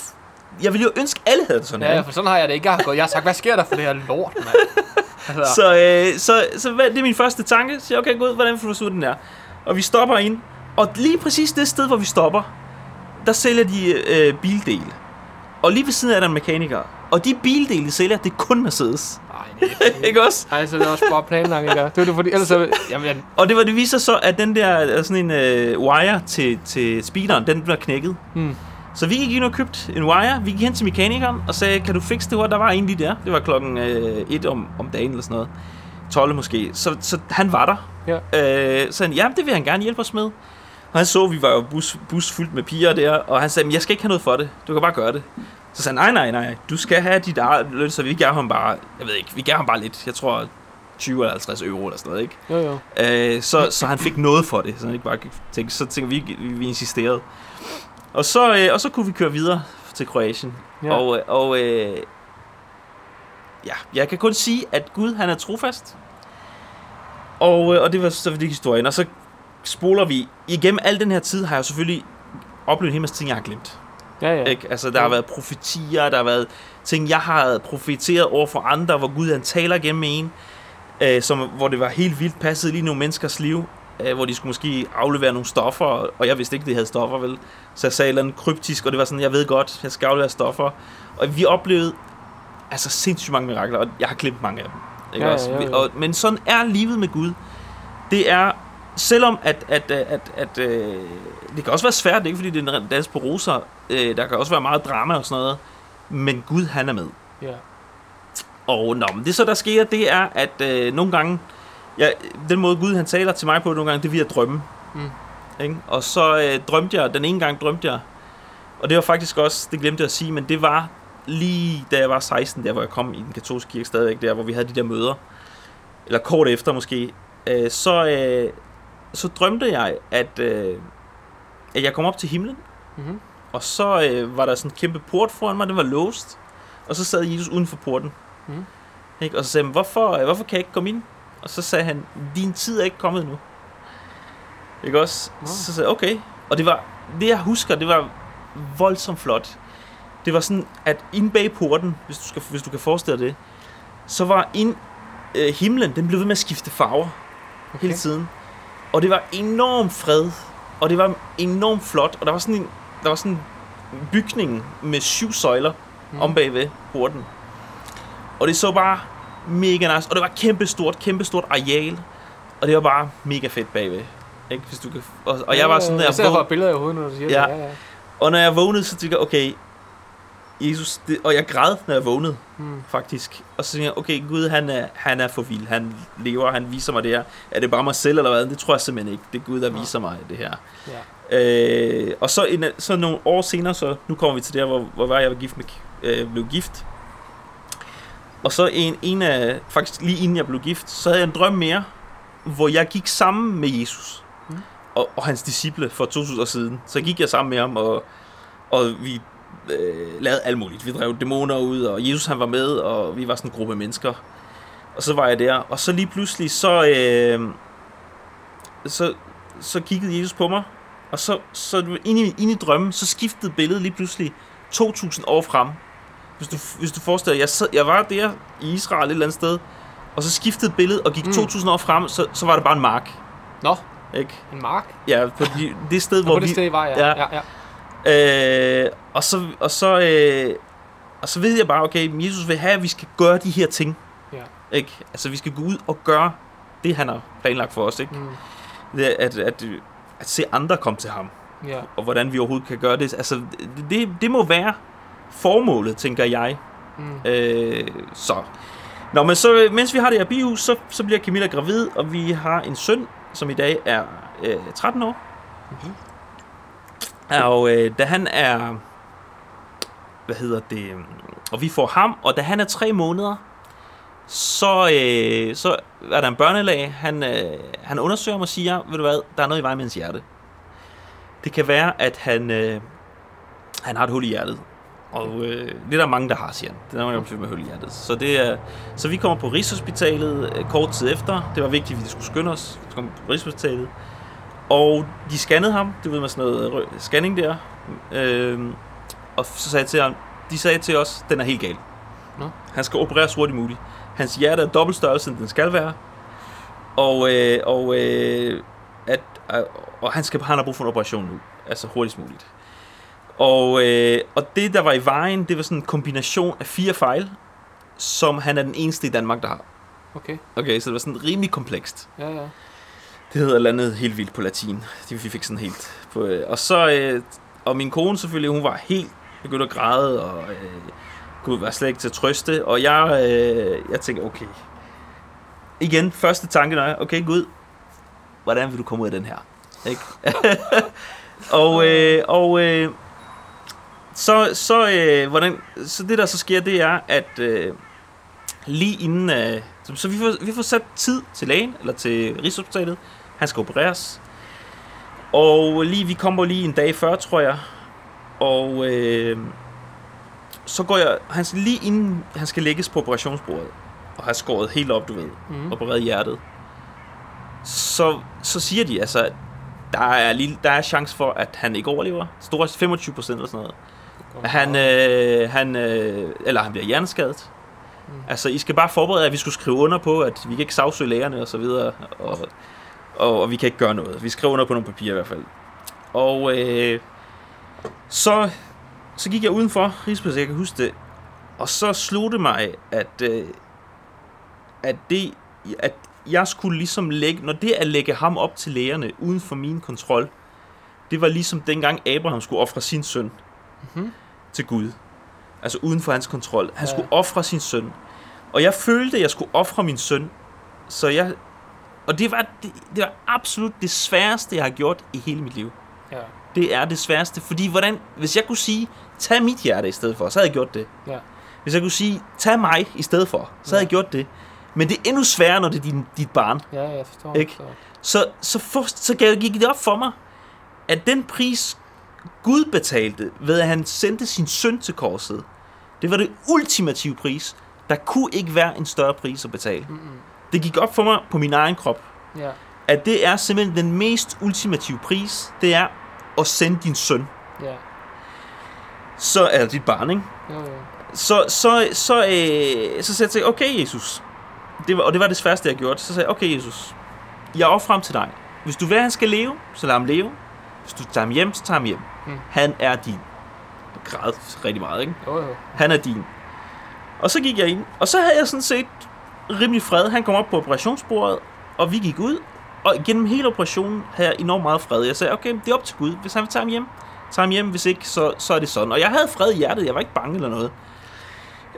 Jeg ville jo ønske, alle havde det sådan ja, her. for sådan har jeg det ikke. Jeg har, gået, jeg har sagt, hvad sker der for det her lort, mand? Altså, Så, øh, så, så hvad, det er min første tanke. Så siger, jeg, okay Gud, hvordan får du os ud af den her? Og vi stopper ind. Og lige præcis det sted, hvor vi stopper, der sælger de øh, bildele. Og lige ved siden af er der en mekaniker. Og de bildele, de sælger, det er kun Mercedes. Ej, det er ikke også? Ej, så det er også bare planlagt, ikke? Det er det, fordi, ellers så... Jamen, jeg, Og det var det viser så, at den der sådan en øh, wire til, til speederen, den blev knækket. hmm. Så vi gik ind og købte en wire. Vi gik hen til mekanikeren og sagde, kan du fikse det her? Der var en lige der. Det var klokken øh, 1 om, om dagen eller sådan noget. 12 måske. Så, så han var der. Ja. Øh, så han, ja, det vil han gerne hjælpe os med. Og han så, at vi var jo bus, bus fyldt med piger der, og han sagde, "Men jeg skal ikke have noget for det. Du kan bare gøre det. Så sagde han, nej, nej, nej, du skal have dit eget løn, så vi gav ham bare, jeg ved ikke, vi gav ham bare lidt, jeg tror 20 eller 50 euro eller sådan noget, ikke? Jo, jo. Øh, så, så han fik noget for det, så han ikke bare tænkte, så tænkte vi, vi, vi insisterede. Og så, øh, og så kunne vi køre videre til Kroatien. Ja. Ja. Og, øh, og øh, ja, jeg kan kun sige, at Gud han er trofast. Og, øh, og det var så det historien. Og så spoler vi, igennem al den her tid har jeg selvfølgelig oplevet en hel masse ting, jeg har glemt. Ja, ja. Ikke? Altså, der har Ja. været profetier, der har været ting, jeg har profeteret over for andre, hvor Gud han taler gennem en, øh, som, hvor det var helt vildt passet lige nogle menneskers liv, øh, hvor de skulle måske aflevere nogle stoffer, og jeg vidste ikke, de havde stoffer, vel? Så jeg sagde et eller andet kryptisk, og det var sådan, jeg ved godt, jeg skal aflevere stoffer. Og vi oplevede altså sindssygt mange mirakler, og jeg har glemt mange af dem. Ikke Ja, også? ja, ja, ja. Og, men sådan er livet med Gud. Det er, selvom at, at, at, at, at øh, det kan også være svært, det er ikke fordi det er en dans på roser, øh, der kan også være meget drama og sådan noget, men Gud han er med. ja. Og nå, men det så der sker, det er, at øh, nogle gange, ja, den måde Gud han taler til mig på nogle gange, det er via drømme. Mm. Ikke? Og så øh, drømte jeg, den ene gang drømte jeg, og det var faktisk også, det glemte jeg at sige, men det var lige da jeg var 16, der hvor jeg kom i den katolske kirke stadigvæk, der hvor vi havde de der møder, eller kort efter måske, øh, så, øh, så drømte jeg, at, øh, at jeg kom op til himlen, Mm-hmm. og så øh, var der sådan en kæmpe port foran mig, den var låst, og så sad Jesus uden for porten. Mhm. Ikke? Og så sagde han, hvorfor, øh, hvorfor kan jeg ikke komme ind? Og så sagde han, din tid er ikke kommet endnu. Ikke også? Nå. Så sagde jeg, okay. Og det var, det jeg husker, det var voldsomt flot. Det var sådan, at inde bag porten, hvis du, skal, hvis du kan forestille dig det, så var ind, øh, himlen, den blev ved med at skifte farver okay. hele tiden. Og det var enorm fred, og det var enormt flot, og der var sådan en, der var sådan en bygning med syv søjler Mm. om bagved porten. Og det så bare mega nice, og det var kæmpe stort, kæmpe stort areal, og det var bare mega fedt bagved. Ikke? Hvis du kan, og, og jeg var sådan der, Jeg ser bare billeder i hovedet, når du siger Ja. det. Ja, ja. og når jeg vågnede, så tænkte jeg, okay, Jesus, det, og jeg græd, når jeg vågnede, Mm. faktisk. Og så tænkte jeg, okay, Gud, han er, han er for vild. Han lever, han viser mig det her. Er det bare mig selv, eller hvad? Det tror jeg simpelthen ikke. Det er Gud, der Nå. viser mig det her. Ja. Øh, og så, en, så nogle år senere, så nu kommer vi til der, hvor, hvor var jeg var gift med, øh, blev gift. Og så en, en af, faktisk lige inden jeg blev gift, så havde jeg en drøm mere, hvor jeg gik sammen med Jesus Mm. og, og hans disciple for 2000 år siden. Så gik jeg sammen med ham, og, og vi øh, lavede alt muligt. Vi drev dæmoner ud, og Jesus han var med, og vi var sådan en gruppe mennesker. Og så var jeg der, og så lige pludselig, så, øh, så, så kiggede Jesus på mig, og så, så inde, i, inde i drømmen, så skiftede billedet lige pludselig 2000 år frem. Hvis du, hvis du forestiller dig, jeg, sad, jeg var der i Israel et eller andet sted, og så skiftede billedet og gik Mm. mm. 2000 år frem, så, så var det bare en mark. Nå, Ikke? en mark. Ja, på de, det sted, Hvor på det vi... sted var. Ja. Ja. Ja, ja. Øh, og så, og så, øh, og så ved jeg bare, okay, Jesus vil have, at vi skal gøre de her ting. Ja. Ikke? Altså, vi skal gå ud og gøre det, han har planlagt for os. Ikke? Mm. Det, at, at, at se andre komme til ham, ja. og hvordan vi overhovedet kan gøre det. Altså, det, det må være formålet, tænker jeg. Mm. Øh, så. Nå, men så, mens vi har det her bihus, så, så bliver Camilla gravid, og vi har en søn, som i dag er øh, 13 år. Mhm. Og øh, da han er, hvad hedder det, øh, og vi får ham, og da han er tre måneder, så, øh, så er der en børnelag, han, øh, han undersøger mig og siger, ved du hvad, der er noget i vejen med hans hjerte. Det kan være, at han, øh, han har et hul i hjertet. Og øh, det er der mange, der har, siger han. Det er der mange, der med hul i hjertet. Så, det er, så vi kommer på Rigshospitalet øh, kort tid efter. Det var vigtigt, at vi skulle skynde os. Vi kom på Rigshospitalet. Og de scannede ham. Det ved man sådan noget scanning der. Øh, og så sagde jeg til ham, de sagde til os, den er helt gal. Nå. Han skal opereres hurtigt muligt. Hans hjerte er dobbelt størrelse, end den skal være. Og, øh, og, øh, at, øh, og han, skal, han har brug for en operation nu. Altså hurtigst muligt. Og, øh, og det, der var i vejen, det var sådan en kombination af fire fejl, som han er den eneste i Danmark, der har. Okay. Okay, så det var sådan rimelig komplekst. Ja, ja. Det hedder landet helt vildt på latin. Det vi fik sådan helt på... Øh, og så... Øh, og min kone selvfølgelig, hun var helt begyndt at græde, og øh, kunne være slet ikke til at trøste. Og jeg, øh, jeg tænkte, okay. Igen, første tanke, når jeg, okay Gud, hvordan vil du komme ud af den her? Ikke? og øh, og øh, så, så, øh, hvordan, så det der så sker, det er, at øh, lige inden... Øh, så, så vi, får, vi får sat tid til lægen, eller til Rigshospitalet. Han skal opereres. Og lige, vi kommer lige en dag før, tror jeg. Og øh, så går jeg... Han skal, lige inden han skal lægges på operationsbordet, og har skåret helt op, du ved, Mm. opereret hjertet, så, så siger de altså, at der er, lige, der er chance for, at han ikke overlever. Store 25 procent eller sådan noget. Han, øh, han, øh, eller han bliver hjerneskadet. Mm. Altså, I skal bare forberede at vi skulle skrive under på, at vi kan ikke sagsøge lægerne og så videre, og, og, og vi kan ikke gøre noget. Vi skriver under på nogle papirer i hvert fald. Og øh, så, så gik jeg udenfor Rigsplads, jeg kan huske det, og så slog det mig, at, øh, at, det, at jeg skulle ligesom lægge, når det at lægge ham op til lægerne uden for min kontrol, det var ligesom dengang Abraham skulle ofre sin søn Mhm. til Gud. Altså uden for hans kontrol. Han Ja. skulle ofre sin søn. Og jeg følte, at jeg skulle ofre min søn. Så jeg... Og det var, det, det var absolut det sværeste, jeg har gjort i hele mit liv. Ja. Det er det sværeste. Fordi hvordan, hvis jeg kunne sige, tag mit hjerte i stedet for, så havde jeg gjort det. Ja. Hvis jeg kunne sige, tag mig i stedet for, så havde Ja. jeg gjort det. Men det er endnu sværere, når det er din, dit barn. Ja, jeg forstår. Ikke? Så. Så, så, for, så gav- gik det op for mig, at den pris, Gud betalte, ved at han sendte sin søn til korset, det var det ultimative pris. Der kunne ikke være en større pris at betale. Mm-mm. Det gik op for mig på min egen krop, Ja. at det er simpelthen den mest ultimative pris, det er at sende din søn. Ja. Så er dit barn, ikke? Jo, jo. Så, så, så, øh, så sagde jeg, okay Jesus, det var, og det var det sværeste, jeg gjorde. Så sagde jeg, okay Jesus, jeg offrer ham til dig. Hvis du vil, at han skal leve, så lad ham leve. Hvis du tager ham hjem, så tager ham hjem. Mm. Han er din. Græd rigtig meget, ikke? Jo, jo. Han er din. Og så gik jeg ind, og så havde jeg sådan set rimelig fred. Han kom op på operationsbordet, og vi gik ud. Og gennem hele operationen havde jeg enormt meget fred. Jeg sagde, okay, det er op til Gud. Hvis han vil tage ham hjem, tager ham hjem. Hvis ikke, så, så er det sådan. Og jeg havde fred i hjertet. Jeg var ikke bange eller noget.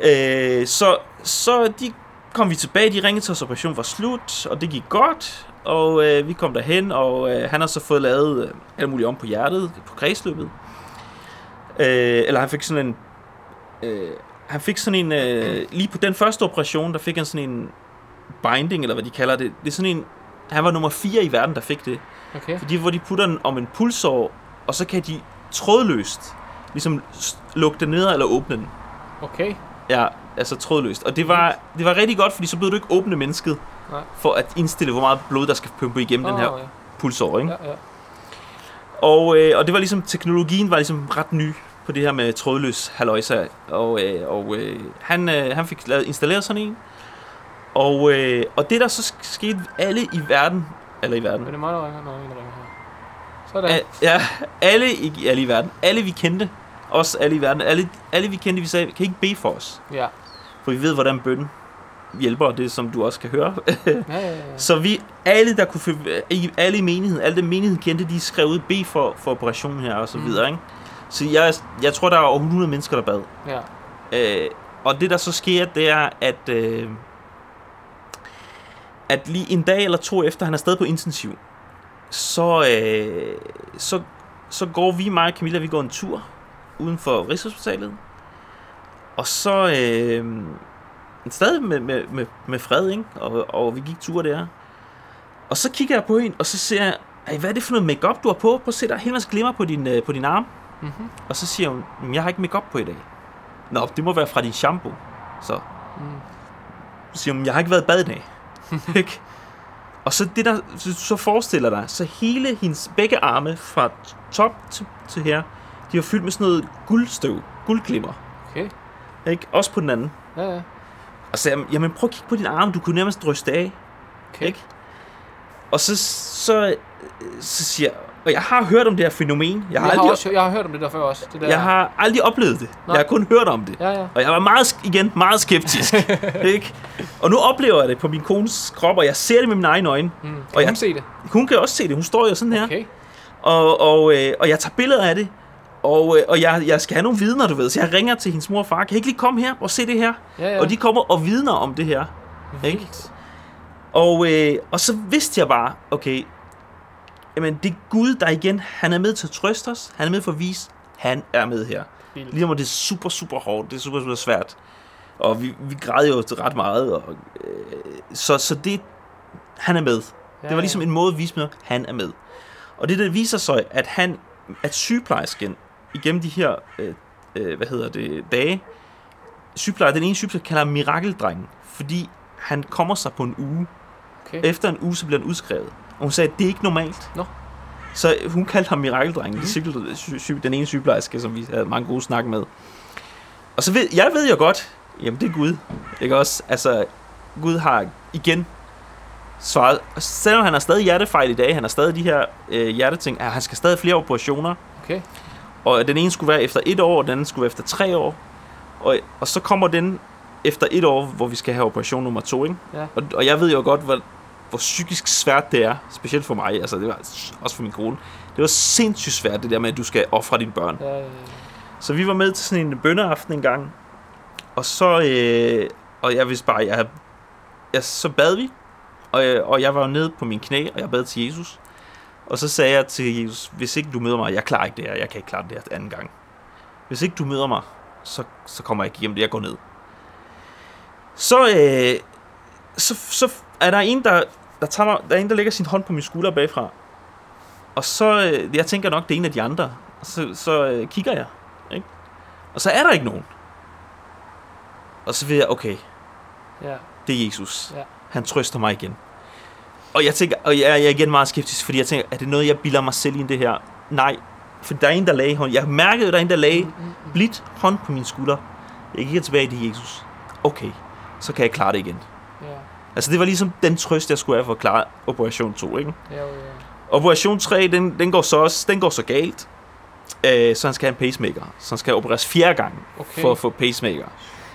Øh, så, så de kom vi tilbage. De ringede til os, operationen var slut, og det gik godt. Og øh, vi kom derhen, og øh, han har så fået lavet øh, alt muligt om på hjertet, på kredsløbet. Øh, eller han fik sådan en... Øh, han fik sådan en... Øh, lige på den første operation, der fik han sådan en binding, eller hvad de kalder det. Det er sådan en... Han var nummer 4 i verden, der fik det. Okay. Fordi hvor de putter den om en pulsår, og så kan de trådløst ligesom lukke den ned eller åbne den. Okay. Ja, altså trådløst. Og det var, det var rigtig godt, fordi så blev du ikke åbne mennesket, Nej. for at indstille, hvor meget blod, der skal pumpe igennem oh, den her Åh, pulsår, ikke? ja. Ja, ja. Og, øh, og det var ligesom, teknologien var ligesom ret ny på det her med trådløs haløjsa. Og, øh, og øh, han, øh, han fik lavet, installeret sådan en. Og, øh, og det der så sk- skete alle i verden, eller i verden, Er det mig, der ringer? Nå, en, der ringer her. Sådan. A- ja, alle i, alle i verden, alle vi kendte, også alle i verden, alle, alle vi kendte, vi sagde, kan I ikke bede for os? Ja. For vi ved, hvordan bønnen hjælper, det som du også kan høre. Ja, ja, ja. Så vi, alle der kunne, alle i menigheden, alle dem menigheden kendte, de skrev ud, bed for, for operationen her og så Mm. videre, ikke? Så jeg, jeg tror, der er over 100 mennesker, der bad. Ja. Øh, og det der så sker, det er, at, øh, at lige en dag eller to efter, han er stadig på intensiv, så, øh, så, så går vi, mig og Camilla, vi går en tur uden for Rigshospitalet. Og så øh, stadig med, med, med, med fred, ikke? Og, og vi gik tur der. Og så kigger jeg på hende, og så ser jeg, "Ej, hvad er det for noget makeup du har på? Prøv at se, der er helt masse glimmer på din, øh, på din arm. Mm-hmm. Og så siger hun, "Men jeg har ikke makeup på i dag. Nå, det må være fra din shampoo. Så Mm. så siger hun, jeg har ikke været i bad i dag. Ikke? Og så det der, så, forestiller dig, så hele hendes begge arme fra top til, til her, de var fyldt med sådan noget guldstøv, guldglimmer. Okay. Ikke? Også på den anden. Ja, ja. Og så jeg, jamen prøv at kigge på din arm, du kunne nærmest ryste af. Okay. Ikke? Og så, så, så siger og jeg har hørt om det her fænomen. Jeg Jeg har, har, aldrig, også, jeg har hørt om det der før også. Det der. jeg har aldrig oplevet det. Nej. Jeg har kun hørt om det. Ja, ja. Og jeg var meget, igen, meget skeptisk. ikke? Og nu oplever jeg det på min kones krop, og jeg ser det med mine egne øjne. Mm. Kan Og jeg- hun se det? Hun kan også se det. Hun står jo sådan her. Okay. Og, og, øh, og jeg tager billeder af det. Og, øh, og jeg, jeg skal have nogle vidner, du ved. Så jeg ringer til hendes mor og far. Kan I ikke lige komme her og se det her? Ja, ja. Og de kommer og vidner om det her. ikke? Vildt. Og, øh, og så vidste jeg bare, okay, jamen det er Gud, der igen, han er med til at trøste os. Han er med for at vise, han er med her. Vildt. Lige om det er super, super hårdt. Det er super, super svært. Og vi, vi græd jo ret meget. Og, øh, så, så det, han er med. Ja, Det var ligesom en måde at vise mig, at han er med. Og det der viser sig, at han, at sygeplejersken, igennem de her, øh, øh, hvad hedder det, dage, sygeplejer, den ene sygeplejerske kalder ham mirakeldrengen, fordi han kommer sig på en uge. Okay. Efter en uge, så bliver han udskrevet. Og hun sagde, at det er ikke normalt. Nå. Så hun kaldte ham mirakeldrengen, mm. sy- sy- den ene sygeplejerske, som vi havde mange gode snak med. Og så ved, jeg ved jo godt, jamen det er Gud. Ikke også? Altså, Gud har igen svaret, selvom han har stadig hjertefejl i dag, han har stadig de her øh, hjerteting, han skal stadig flere operationer, Okay. og den ene skulle være efter et år, og den anden skulle være efter tre år, og, og så kommer den efter et år, hvor vi skal have operation nummer to, ikke? Ja. Og, og jeg ved jo godt, hvor, hvor psykisk svært det er, specielt for mig, altså det var også for min kone. Det var sindssygt svært, det der med, at du skal ofre dine børn. Ja, ja, ja. Så vi var med til sådan en bønneaften en gang, og så, øh, og jeg vidste bare, jeg, jeg så bad vi, og, øh, og jeg var jo nede på min knæ, og jeg bad til Jesus. Og så sagde jeg til Jesus, hvis ikke du møder mig, jeg klarer ikke det her, jeg kan ikke klare det her anden gang. Hvis ikke du møder mig, så, så kommer jeg ikke hjem, jeg går ned. Så, øh, så, så er der en, der, der, tager mig, der er en, der lægger sin hånd på min skulder bagfra. Og så, øh, jeg tænker nok, det er en af de andre. Og så, så øh, kigger jeg, ikke? Og så er der ikke nogen. Og så vil jeg, okay, Ja. det er Jesus. Ja. Han trøster mig igen. Og jeg tænker, og jeg, jeg er igen meget skeptisk, fordi jeg tænker, er det noget, jeg bilder mig selv ind det her? Nej, for der er en, der lagde hånd. Jeg mærkede, at der er en, der lagde blidt hånd på min skulder. Jeg gik tilbage til Jesus. Okay, så kan jeg klare det igen. Altså det var ligesom den trøst, jeg skulle have for at klare operation 2, ikke? Ja, ja. Operation 3, den, den går så også, den går så galt. Øh, så han skal have en pacemaker. Så han skal opereres fjerde gang Okay. for at få pacemaker.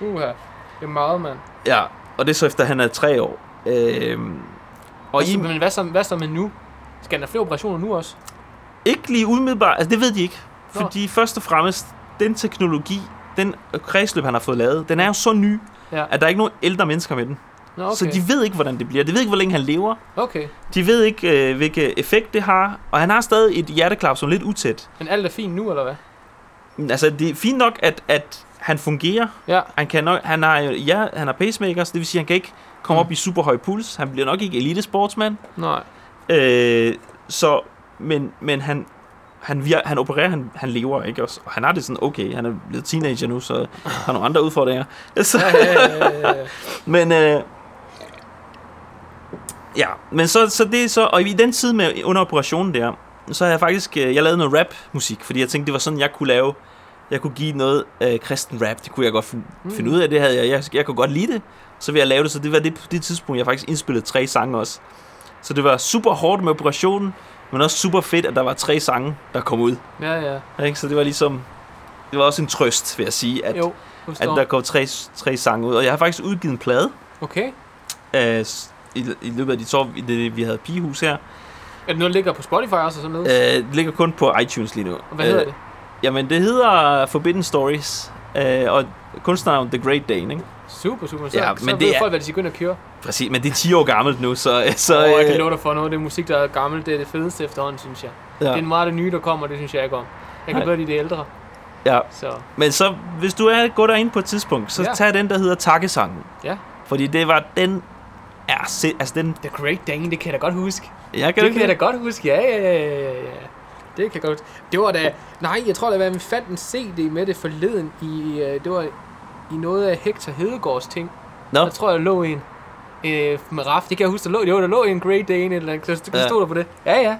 Uha. Det er meget, mand. Ja, og det er så efter, han er tre år. Øh, og Og i, men hvad så, hvad så med nu? Skal han have flere operationer nu også? ikke lige umiddelbart, altså det ved de ikke. Nå. Fordi først og fremmest, den teknologi, den kredsløb, han har fået lavet, den er jo så ny, Ja. at der er ikke nogen ældre mennesker med den. Nå, Okay. Så de ved ikke, hvordan det bliver. De ved ikke, hvor længe han lever. Okay. De ved ikke, øh, hvilken effekt det har. Og han har stadig et hjerteklap, som er lidt utæt. Men alt er fint nu, eller hvad? Altså, det er fint nok, at, at han fungerer. Ja. Han, kan nok, han har, ja, han har pacemakers, det vil sige, at han kan ikke komme Mm. op i super høj puls. Han bliver nok ikke elitesportsmand. Nej. Øh, så, men, men han, han, vir, han opererer, han, han lever, ikke? Også, og han har det sådan, okay, han er blevet teenager nu, så har nogle andre udfordringer. Så, Ja, ja, ja, ja, ja. men, øh, ja, men så, så det er så, og i den tid med, under operationen der, så har jeg faktisk, øh, jeg lavede noget rap-musik, fordi jeg tænkte, det var sådan, jeg kunne lave, jeg kunne give noget øh, kristen rap, det kunne jeg godt finde, Mm. finde ud af, det havde jeg, jeg, jeg kunne godt lide det, så vil jeg lave det, så det var det, på det tidspunkt, jeg faktisk indspillede tre sange også. Så det var super hårdt med operationen, men også super fedt, at der var tre sange, der kom ud. Ja, ja. Ikke? Så det var ligesom, det var også en trøst, vil jeg sige, at, Jo, at der kom tre, tre sange ud. Og jeg har faktisk udgivet en plade, Okay. øh, i, i løbet af de i det, vi havde pigehus her. Er det noget, der ligger på Spotify også og sådan noget? Øh, det ligger kun på iTunes lige nu. Og hvad hedder det? Jamen, det hedder Forbidden Stories, øh, og kunstnernavn The Great Dane, ikke? Super, super. Så, Ja, men så det ved er- folk, hvad de skal gå ind og køre. Præcis, men det er 10 år gammelt nu, så... så og jeg kan øh, love dig for noget det musik, der er gammelt, det er det fedeste efterhånden, synes jeg. Ja. Det er meget det nye, der kommer, det synes jeg ikke om. Jeg kan bedre lide det ældre. ja. Så Men så, hvis du er gå derind på et tidspunkt, så Ja. tag den, der hedder Takkesangen. Ja. Fordi det var, den er... se- Altså, den... The Great Dane, det kan jeg da godt huske. Jeg det ikke kan jeg da godt huske, ja, ja, ja, ja. Det kan jeg godt Det var da... Nej, jeg tror da, at vi fandt en CD med det forleden i... øh, Det var i noget af Hector Hedegaards ting. Nå, Jeg tror, der lå en øh, med Raf. Det kan jeg huske, der lå, jo, der lå en Great Dane, eller så så Ja. stod der på det. Ja, ja.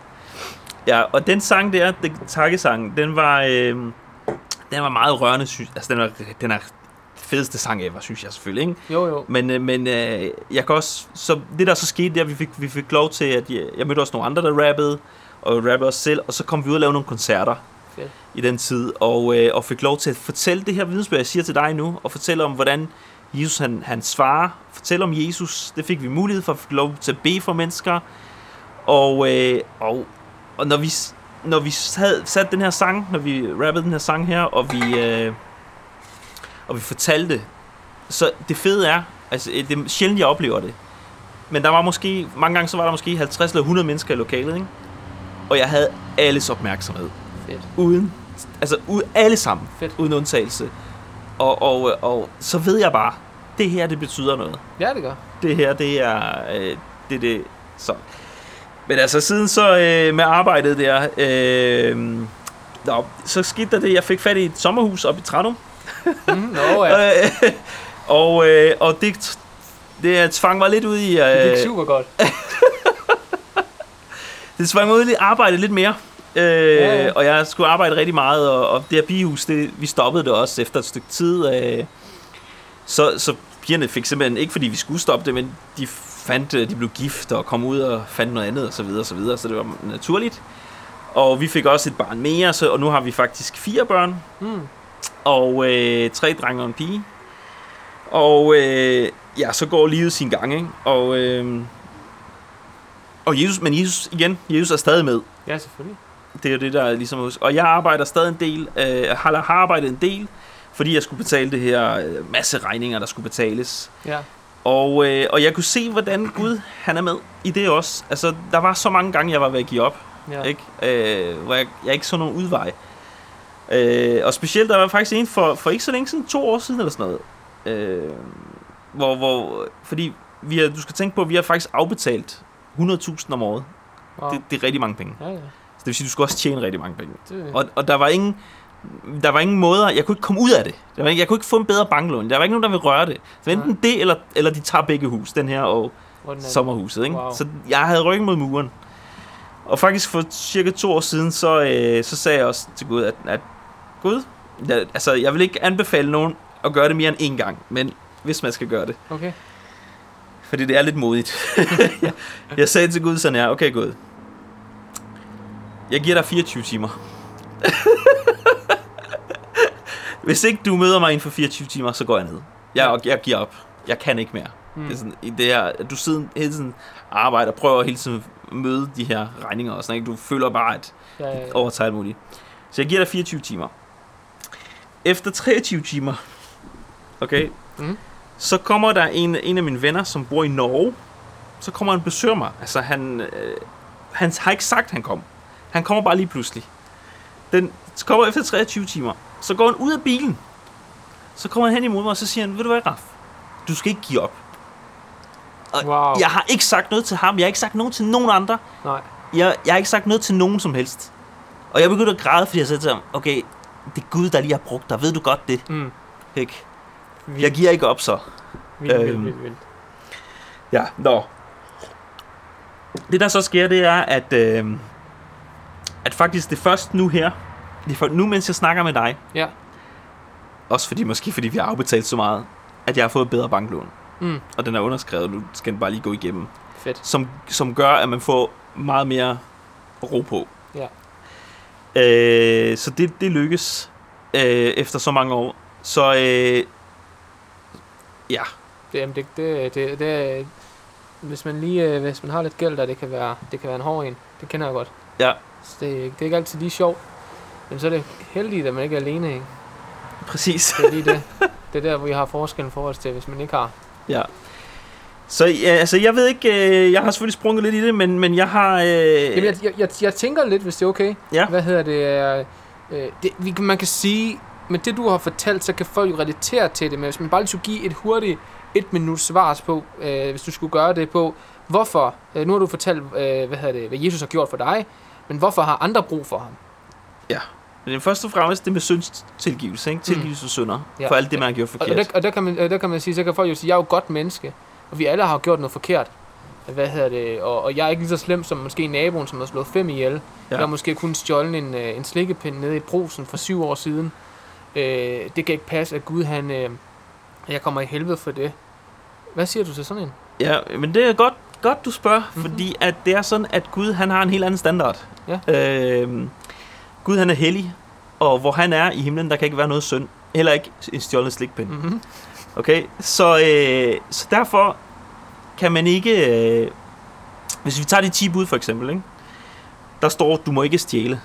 Ja, og den sang der, den takkesang, den var, øh, den var meget rørende, synes Altså, den er, den er fedeste sang ever, synes jeg selvfølgelig, ikke? Jo, jo. Men, øh, men øh, jeg kan også, så det der så skete der, vi fik, vi fik lov til, at jeg, jeg mødte også nogle andre, der rappede, og rappede også selv, og så kom vi ud og lavede nogle koncerter Fedt. i den tid, og, øh, og fik lov til at fortælle det her vidensbyrd, jeg siger til dig nu, og fortælle om, hvordan Jesus han, han svarer, fortælle om Jesus, det fik vi mulighed for, at få lov til at bede for mennesker, og, øh, og, og når vi, når vi havde sat den her sang, når vi rappede den her sang her, og vi, øh, og vi fortalte, så det fede er, altså øh, det er sjældent, jeg oplever det, men der var måske, mange gange så var der måske 50 eller 100 mennesker i lokalet, ikke? Og jeg havde alles opmærksomhed. Fedt. Uden, altså ud, alle sammen, Fedt. uden undtagelse. Og, og, og så ved jeg bare, det her, det betyder noget. Ja, det gør. Det her, det er øh, det, det, så. Men altså, siden så øh, med arbejdet der, øh, nå, så skete der det, jeg fik fat i et sommerhus op i Tranum. Mm, nå, ja. Øh, og, øh, og det, det tvang mig lidt ud i... Øh, Det gik super godt. det tvang mig ud i at arbejde lidt mere. Øh, Ja, ja. Og jeg skulle arbejde rigtig meget, og, og det her bihus, det, vi stoppede det også efter et stykke tid. Øh, så, så pigerne fik simpelthen, ikke fordi vi skulle stoppe det, men de fandt, øh, de blev gift og kom ud og fandt noget andet og så videre og så videre, så det var naturligt. Og vi fik også et barn mere, så, og nu har vi faktisk fire børn, Mm. Og øh, tre drenge og en pige. Og øh, ja, så går livet sin gang, ikke? Og, øh, og Jesus, men Jesus igen, Jesus er stadig med. Ja, selvfølgelig. Det er jo det, der er ligesom hos. Og jeg arbejder stadig en del, øh, har, har arbejdet en del, fordi jeg skulle betale det her øh, masse regninger, der skulle betales. Ja. Og, øh, og jeg kunne se, hvordan Gud han er med i det også. Altså, der var så mange gange, jeg var ved at give op. Ja. ikke? Øh, hvor jeg, jeg ikke så nogen udvej. Øh, og specielt, der var faktisk en for, for ikke så længe siden, to år siden eller sådan noget, øh, hvor, hvor, fordi vi har, du skal tænke på, at vi har faktisk afbetalt 100.000 om året. Wow. Det, det er rigtig mange penge. Ja, ja. Så det vil sige, at du skal også tjene rigtig mange penge. Det, Og, og der var ingen der var ingen måder, jeg kunne ikke komme ud af det. Der var ikke, jeg kunne ikke få en bedre banklån. Der var ikke nogen, der ville røre det. Så enten Nej. det, eller, eller de tager begge hus, den her og hvor den er- sommerhuset. Ikke? Wow. Så jeg havde ryggen mod muren. Og faktisk for cirka to år siden, så, øh, så sagde jeg også til Gud, at, at Gud, jeg, altså jeg vil ikke anbefale nogen at gøre det mere end én gang, men hvis man skal gøre det. Okay. Fordi det er lidt modigt. jeg, jeg sagde til Gud sådan her, okay Gud, jeg giver dig 24 timer. Hvis ikke du møder mig inden for 24 timer, så går jeg ned. Jeg, jeg giver op. Jeg kan ikke mere. Mm. Det er sådan, det at du sidder hele tiden arbejder og prøver hele tiden at møde de her regninger og sådan, ikke? Du føler bare, at Ja, ja, ja. overtager alt muligt. Så jeg giver dig 24 timer. Efter 23 timer, okay, Mhm. så kommer der en, en af mine venner, som bor i Norge, så kommer han og besøger mig. Altså, han, øh, han har ikke sagt, han kom. Han kommer bare lige pludselig. Den kommer efter 23 timer. Så går han ud af bilen. Så kommer han hen imod mig, og så siger han, ved du hvad, Raf? Du skal ikke give op. Og Wow. Jeg har ikke sagt noget til ham. Jeg har ikke sagt noget til nogen andre Nej. jeg, jeg har ikke sagt noget til nogen som helst. Og jeg begyndte at græde, fordi jeg sagde til ham, okay, det er Gud, der lige har brugt dig. Ved du godt det? Mm. Ikke? Vildt, Jeg giver ikke op så. vildt, vildt, øhm, vildt, vildt. Ja, nå. Det der så sker, det er, at, øh, at faktisk det først nu her, det for, nu mens jeg snakker med dig, Ja. også fordi måske fordi vi har afbetalt så meget, at jeg har fået et bedre banklån. Mm. Og den er underskrevet, nu skal den bare lige gå igennem. Fedt. som, som gør, at man får meget mere ro på. Ja. Øh, så det, det lykkes øh, efter så mange år. Så øh, ja, Det, jamen, det, det, det, det, hvis man lige, øh, hvis man har lidt gæld der, det kan være, det kan være en hård en. Det kender jeg godt. Ja. Så det, det er ikke altid lige sjovt. Men så er det heldigt, at man ikke er alene, ikke? præcis. Det er lige det. Det er der, hvor vi har forskellen for os til, hvis man ikke har. ja. Så ja, altså, jeg ved ikke, øh, jeg har selvfølgelig sprunget lidt i det, men, men jeg har... Øh, Jamen, jeg, jeg, jeg, jeg tænker lidt, hvis det er okay. Ja. Hvad hedder det? Øh, det vi, man kan sige, med det du har fortalt, så kan folk jo relatere til det. Men hvis man bare lige skulle give et hurtigt et minut svars på, øh, hvis du skulle gøre det på, hvorfor, øh, nu har du fortalt, øh, hvad hedder det, hvad Jesus har gjort for dig, men hvorfor har andre brug for ham? Men det først og fremmest det med synds tilgivelse, ikke? Tilgivelse af synder, Mm. Ja. for alt det, man har gjort Og, og, forkert. der, og der, kan man, øh, der kan man sige, så kan folk jo sige, jeg er jo godt menneske, og vi alle har gjort noget forkert. Hvad hedder det? Og, og jeg er ikke lige så slem som måske naboen, som har slået fem ihjel. Ja. Jeg har måske kun stjålet en, øh, en slikkepind nede i brusen for syv år siden. Øh, det kan ikke passe, at Gud han... Øh, jeg kommer i helvede for det. Hvad siger du til sådan en? Ja, men det er godt, godt du spørger, Mhm. mm-hmm. fordi at det er sådan, at Gud han har en helt anden standard. Ja. Øhm, Gud han er hellig, og hvor han er i himlen, der kan ikke være noget synd. Heller ikke en stjålet slikpind. Mm. Mm-hmm. Okay, så, øh, så derfor kan man ikke... Øh, hvis vi tager de 10 bud for eksempel, ikke? der står, du må ikke stjæle.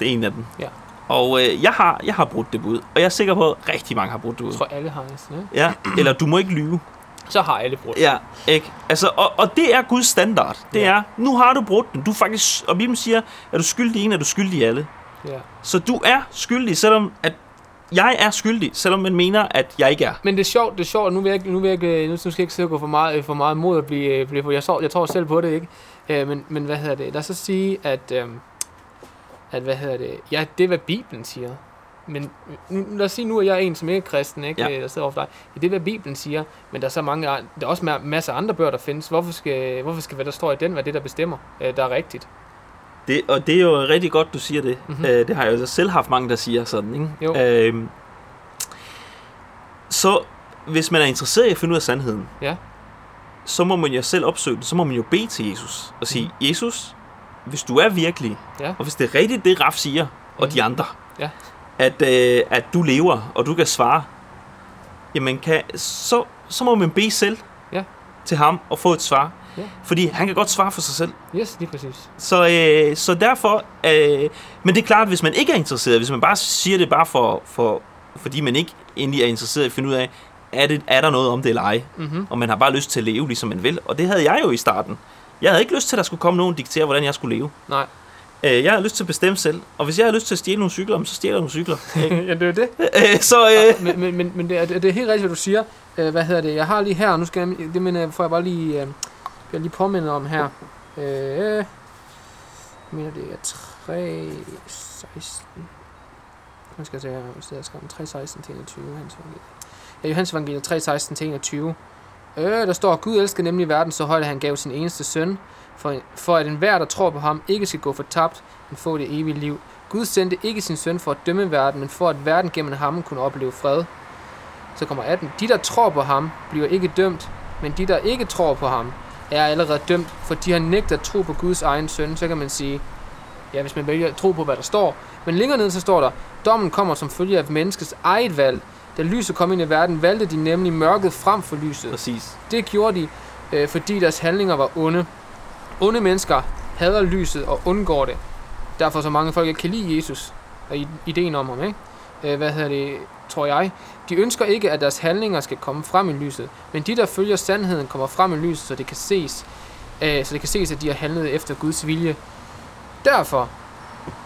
Det er en af dem. Ja. Og øh, jeg, har, jeg har brudt det bud, og jeg er sikker på, at rigtig mange har brudt det Jeg bud. tror, alle har næsten, ikke? Ja, eller du må ikke lyve. Så har alle brugt. Ja, ikke? Altså, og, og det er Guds standard. Det Ja. er, nu har du brudt den. Du faktisk, og Bibelen siger, er du skyldig en, er du skyldig i alle. ja. Så du er skyldig, selvom at jeg er skyldig, selvom man mener, at jeg ikke er. Men det er sjovt, det er sjovt, nu vil jeg nu vil jeg ikke, nu skal jeg ikke sidde og gå for meget, for meget mod at blive, blive for jeg, så, jeg tror selv på det, ikke? Øh, men, men hvad hedder det? Lad os så sige, at, øh, at hvad hedder det? Ja, det er, hvad Bibelen siger. Men lad os sige nu, at jeg er en, som ikke er kristen, ikke? Ja. Der sidder over for dig. Ja, det er, hvad Bibelen siger. Men der er så mange, der er også ma- masser af andre bøger, der findes. Hvorfor skal, hvorfor skal hvad der står i den, være det, der bestemmer, øh, der er rigtigt? Det, og det er jo rigtig godt, du siger det. Mhm. Mm-hmm. Øh, det har jeg jo selv haft mange, der siger sådan. Ikke? Jo. Øhm, så hvis man er interesseret i at finde ud af sandheden, Ja. så må man jo selv opsøge den. Så må man jo bede til Jesus og sige, mm. Jesus, hvis du er virkelig, Ja. og hvis det er rigtigt, det Raf siger, og Mhm. de andre, Ja. at, øh, at du lever, og du kan svare, jamen kan, så, så må man bede selv Ja. til ham og få et svar. Ja. Fordi han kan godt svare for sig selv. Yes, lige præcis. Så, øh, så derfor, øh, men det er klart, hvis man ikke er interesseret, hvis man bare siger det bare for, for fordi man ikke egentlig er interesseret i at finde ud af, er, det, er der noget om det eller ej, Mm-hmm. og man har bare lyst til at leve, ligesom man vil. Og det havde jeg jo i starten. Jeg havde ikke lyst til, at der skulle komme nogen og diktere, hvordan jeg skulle leve. Nej. Øh, jeg har lyst til at bestemme selv, og hvis jeg har lyst til at stjæle nogle cykler, så stjæler jeg nogle cykler. ja, det er det. øh, så øh, Men, men, men, men det, er, det er helt rigtigt, hvad du siger. Øh, hvad hedder det? Jeg har lige her, nu skal jeg, det men, øh, får jeg bare lige, øh, jeg lige påminde om her. Øh, jeg mener, det er 3, 16. Nu skal jeg tage her, hvis det er skrevet 3.16 til 21. Hans evangeliet. Ja, Johannes evangeliet 3.16 til 21. Øh, der står, Gud elsker nemlig verden så højt, at han gav sin eneste søn, for, for at enhver, der tror på ham, ikke skal gå fortabt, men få det evige liv. Gud sendte ikke sin søn for at dømme verden, men for at verden gennem ham kunne opleve fred. Så kommer 18. De, der tror på ham, bliver ikke dømt, men de, der ikke tror på ham, er allerede dømt, for de har nægtet at tro på Guds egen søn. Så kan man sige, ja, hvis man vælger at tro på, hvad der står. Men længere ned, så står der, dommen kommer som følge af menneskets eget valg. Da lyset kom ind i verden, valgte de nemlig mørket frem for lyset. præcis. Det gjorde de, øh, fordi deres handlinger var onde. Onde mennesker hader lyset og undgår det. Derfor så mange folk ikke kan lide Jesus og i- ideen om ham, ikke? Øh, hvad hedder det, tror jeg. De ønsker ikke, at deres handlinger skal komme frem i lyset, men de, der følger sandheden, kommer frem i lyset, så det kan ses, øh, så det kan ses, at de har handlet efter Guds vilje. Derfor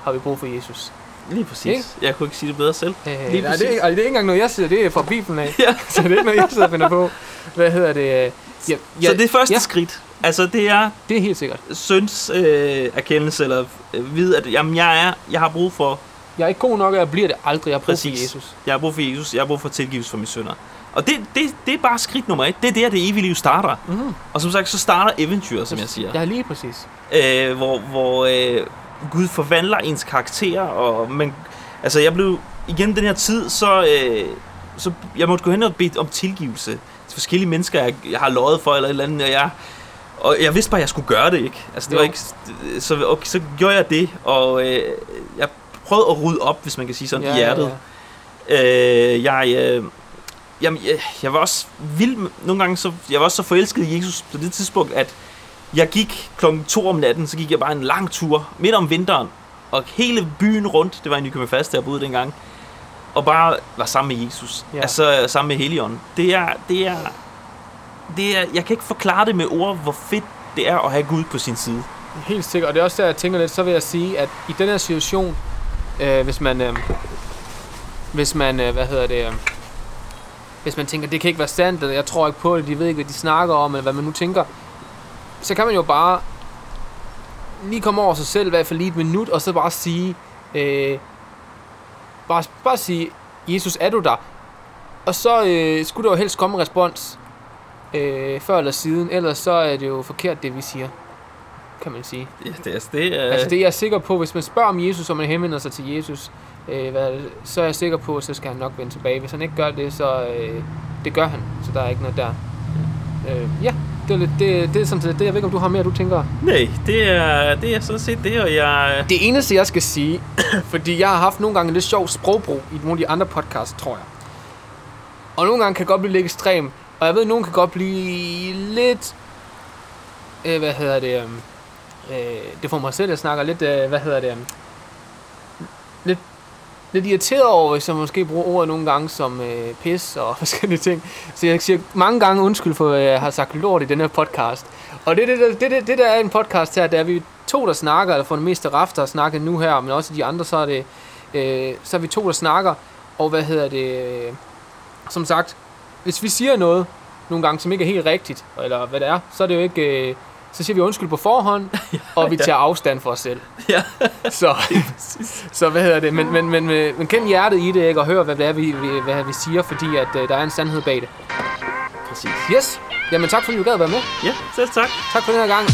har vi brug for Jesus. Lige præcis. Ikke? Jeg kunne ikke sige det bedre selv. Øh, Lige nej, præcis. det, er, og det er ikke engang noget, jeg siger, det er fra Bibelen af. Ja. så det er ikke noget, jeg sidder og finder på. Hvad hedder det? øh, Ja, ja, Så det første ja. ja. skridt, altså det er det er helt sikkert. søns øh, erkendelse, eller øh, vide, at jamen, jeg, er, jeg har brug for Jeg er ikke god nok, og jeg bliver det aldrig. Jeg har brug for. Jesus. Jeg har brug for Jesus, jeg har brug for tilgivelse for mine sønner. Og det, det, det er bare skridt nummer et. Det er der, det evige liv starter. Mm. Og som sagt, så starter eventyret, som jeg siger. Ja, lige præcis. Øh, hvor hvor øh, Gud forvandler ens karakter. Og man, altså, jeg blev igennem den her tid, så, øh, så jeg måtte gå hen og bede om tilgivelse til forskellige mennesker, jeg, jeg har løjet for, eller et eller andet. Og jeg, og jeg vidste bare, at jeg skulle gøre det, ikke? Altså, det Jo. var ikke så, okay, så gjorde jeg det, og øh, jeg prøvede at rydde op, hvis man kan sige sådan, i hjertet. Øh, jeg, øh, jamen, jeg, jeg var også vild nogle gange, så, jeg var også så forelsket i Jesus på det tidspunkt, at jeg gik klokken 2 om natten, så gik jeg bare en lang tur midt om vinteren, og hele byen rundt, det var i Nykøbing Fast, der jeg boede dengang, og bare var sammen med Jesus, Ja. ja. altså sammen med Helligånden. Det er, det er, det er, jeg kan ikke forklare det med ord, hvor fedt det er at have Gud på sin side. Helt sikkert. Og det er også der, jeg tænker lidt, så vil jeg sige, at i den her situation, øh, hvis man, øh, hvis man, øh, hvad hedder det, øh, hvis man tænker, det kan ikke være sandt, eller jeg tror ikke på det, de ved ikke, hvad de snakker om, eller hvad man nu tænker, så kan man jo bare lige komme over sig selv, i hvert fald lige et minut, og så bare sige, øh, bare, bare sige, Jesus, er du der? Og så øh, skulle der jo helst komme en respons, øh, før eller siden, ellers så er det jo forkert, det vi siger, kan man sige. Ja, det, er- det, er, Altså det er jeg sikker på, hvis man spørger om Jesus, og man henvender sig til Jesus, øh, hvad, så er jeg sikker på, så skal han nok vende tilbage. Hvis han ikke gør det, så øh, det gør han, så der er ikke noget der. Øh, ja, det er, lidt, det, det er sådan set det. Jeg ved ikke, om du har mere, du tænker. Nej, det er, det er sådan set det, og jeg... Det eneste, jeg skal sige, fordi jeg har haft nogle gange lidt sjov sprogbrug i nogle af de andre podcasts, tror jeg. Og nogle gange kan det godt blive lidt ekstrem, og jeg ved, at nogen kan godt blive lidt... Øh, hvad hedder det? øhm, Øh, det får mig selv, at snakke lidt... Øh, hvad hedder det? Øh, lidt, lidt irriteret over, hvis jeg måske bruger ordet nogle gange som øh, pis og forskellige ting. Så jeg siger mange gange undskyld for, at jeg har sagt lort i den her podcast. Og det, det, det, det, det, det der er en podcast her, der er vi to, der snakker, eller for det meste Raf, der har snakket nu her, men også de andre, så er det, øh, så er vi to, der snakker, og hvad hedder det, øh, som sagt, hvis vi siger noget, nogle gange, som ikke er helt rigtigt, eller hvad det er, så er det jo ikke, øh, så siger vi undskyld på forhånd, og vi tager afstand for os selv. Ja. Så, så hvad hedder det, men, men, men, men, men kend hjertet i det, ikke, og hør, hvad det er, vi, vi, hvad vi siger, fordi at øh, der er en sandhed bag det. Præcis. Yes, jamen tak fordi du gad at være med. Ja, selv tak. Tak for den her gang.